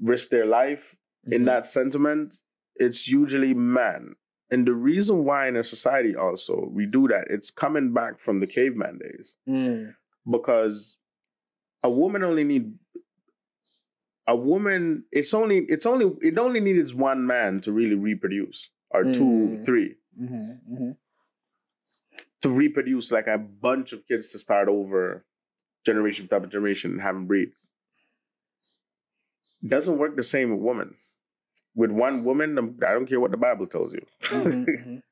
risk their life in Mhm. that sentiment, it's usually men. And the reason why in a society also we do that, it's coming back from the caveman days Mm. because a woman only need a woman. It's only it's only it only needs one man to really reproduce or two, Mm. three Mhm, mhm. to reproduce like a bunch of kids to start over generation after generation and have them breed. Doesn't work the same with women. With one woman, um, I don't care what the Bible tells you. Mhm, mhm.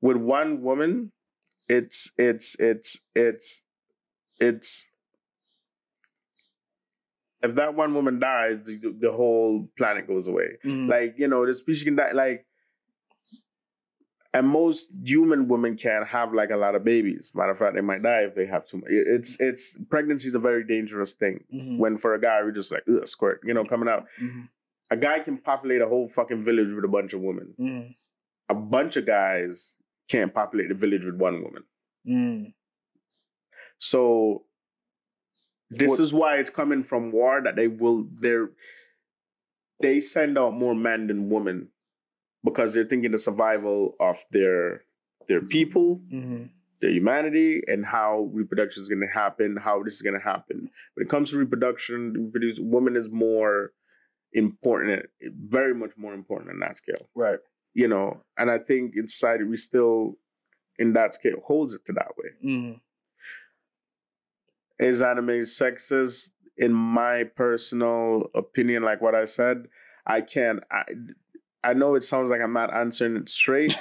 with one woman, it's it's it's it's it's if that one woman dies, the, the whole planet goes away. Mhm. Like you know, the species can die. Like, and most human women can't have like a lot of babies. Matter of fact, they might die if they have too much. It's it's pregnancy is a very dangerous thing. Mhm, When for a guy, we're just like ugh, squirt, you know, coming out. mhm, A guy can populate a whole fucking village with a bunch of women. mhm, A bunch of guys can't populate the village with one woman. mhm. So this What- is why it's coming from war that they will they're they send out more men than women because they're thinking the survival of their their people, Mhm. their humanity, and how reproduction is going to happen, how this is going to happen. When it comes to reproduction, reproduce woman is more important, very much more important than that scale. Right. You know, and I think in society we still, in that scale, holds it to that way. Mm. Is anime sexist? In my personal opinion, like what I said, I can't. I, I know it sounds like I'm not answering it straight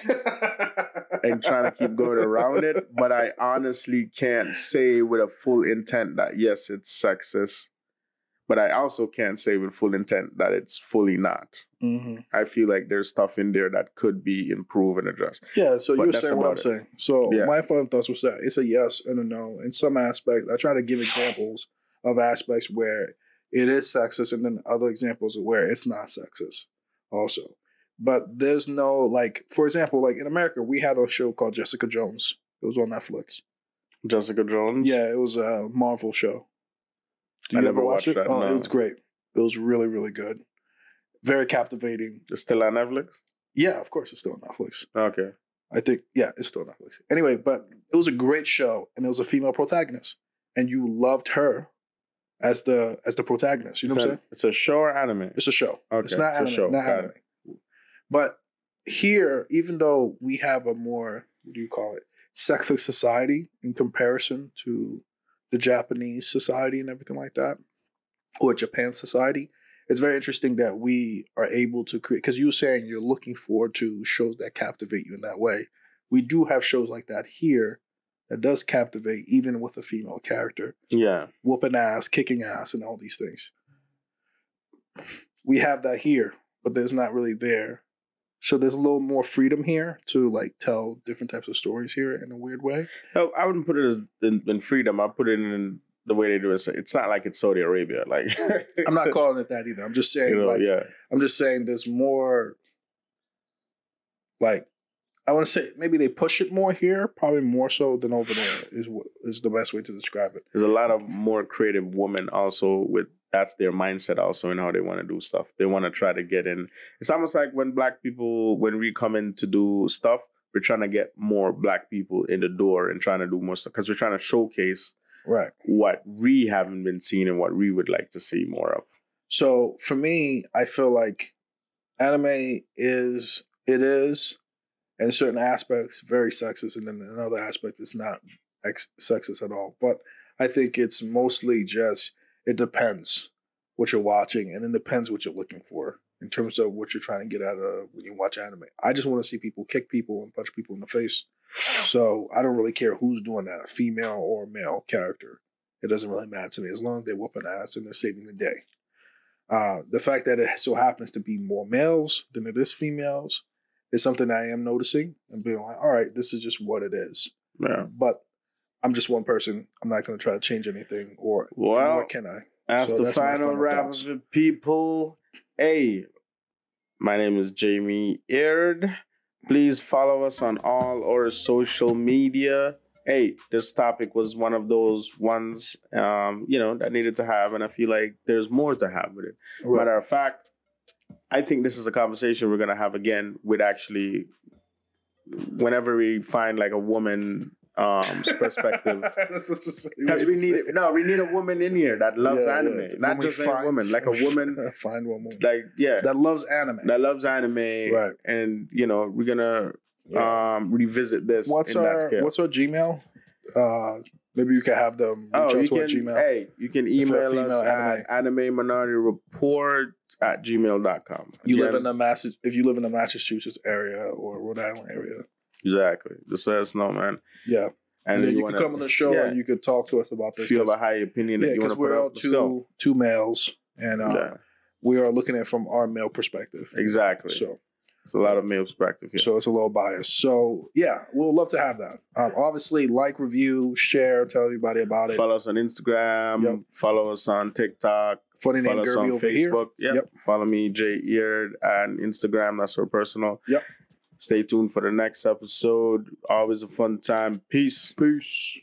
and trying to keep going around it, but I honestly can't say with a full intent that yes, it's sexist. But I also can't say with full intent that it's fully not. hmm I feel like there's stuff in there that could be improved and addressed. Yeah, so But you're saying what I'm it. saying. So Yeah. my final thoughts was that it's a yes and a no. In some aspects, I try to give examples of aspects where it is sexist, and then other examples of where it's not sexist, also. But there's no like, for example, like in America, we had a show called Jessica Jones. It was on Netflix. Jessica Jones. Yeah, it was a Marvel show. Do I you never ever watch watched it? that, Oh, no. it was great. It was really, really good. Very captivating. It's still on Netflix. Yeah, of course, it's still on Netflix. Okay. I think, yeah, it's still on Netflix. Anyway, but it was a great show, and it was a female protagonist, and you loved her as the as the protagonist. You know it's, what I'm saying? it's a show or anime. It's a show. Okay, it's not anime. show. Not Got anime. But here, even though we have a more what do you call it, sexist society in comparison to the Japanese society and everything like that, or Japan society, it's very interesting that we are able to create. Because you were saying you're looking forward to shows that captivate you in that way. We do have shows like that here that does captivate, even with a female character Yeah. whooping ass, kicking ass, and all these things. We have that here, but there's not really there. So there's a little more freedom here to like tell different types of stories here in a weird way. No, I wouldn't put it as in, in freedom. I put it in the way they do it. It's not like it's Saudi Arabia. Like I'm not calling it that either. I'm just saying you know, like yeah. I'm just saying there's more like I want to say maybe they push it more here, probably more so than over there is what is the best way to describe it. There's a lot of more creative women also with that's their mindset also in how they want to do stuff. They want to try to get in. It's almost like when black people when we come in to do stuff, we're trying to get more black people in the door and trying to do more stuff because we're trying to showcase Right. what we haven't been seeing and what we would like to see more of. So for me, I feel like anime is it is in certain aspects very sexist, and then another aspect it's not ex- sexist at all. But I think it's mostly just it depends what you're watching, and it depends what you're looking for in terms of what you're trying to get out of when you watch anime. I just want to see people kick people and punch people in the face. So I don't really care who's doing that, a female or male character. It doesn't really matter to me as long as they're whooping ass and they're saving the day. Uh, the fact that it so happens to be more males than it is females is something I am noticing and being like, all right, this is just what it is. Yeah. But I'm just one person. I'm not going to try to change anything, or Well, what can I? That's So the that's final wrap of people. Hey, my name is Jamie Aird. Please follow us on all our social media. Hey, this topic was one of those ones, um, you know, that needed to have, and I feel like there's more to have with it. Matter of fact, I think this is a conversation we're gonna have again with actually, whenever we find like a woman um perspective because we need it. No, we need a woman in here that loves Yeah, yeah. anime, When not just a find- woman, like a woman, find one woman like yeah, that, loves anime. That loves anime, Right. And you know, we're gonna Yeah. um revisit this what's in that our scale. What's our Gmail? Uh, maybe you can have them reach Oh, out you to our can. Gmail. Hey, you can a email us female at anime minority report at gmail.com. you live in the Massa- if you live in the Massachusetts area or Rhode Island area, exactly. Just let us know, man. yeah, and, And, then then you, can come on the show yeah. and you could talk to us about this. if you have a high opinion yeah, you because we're all up, let's go. two two males, and uh, yeah, we are looking at it from our male perspective. exactly. So, it's a lot of male perspective here. so it's a little biased. So, yeah, we'll love to have that. Um, obviously, like, review, share, tell everybody about it. Follow us on Instagram. Yep. Follow us on TikTok. Funny name Follow us on Gerby over here. Facebook. Yep. Yep. Follow me, Jay Eard, and Instagram. That's our personal. Yep. Stay tuned for the next episode. Always a fun time. Peace. Peace.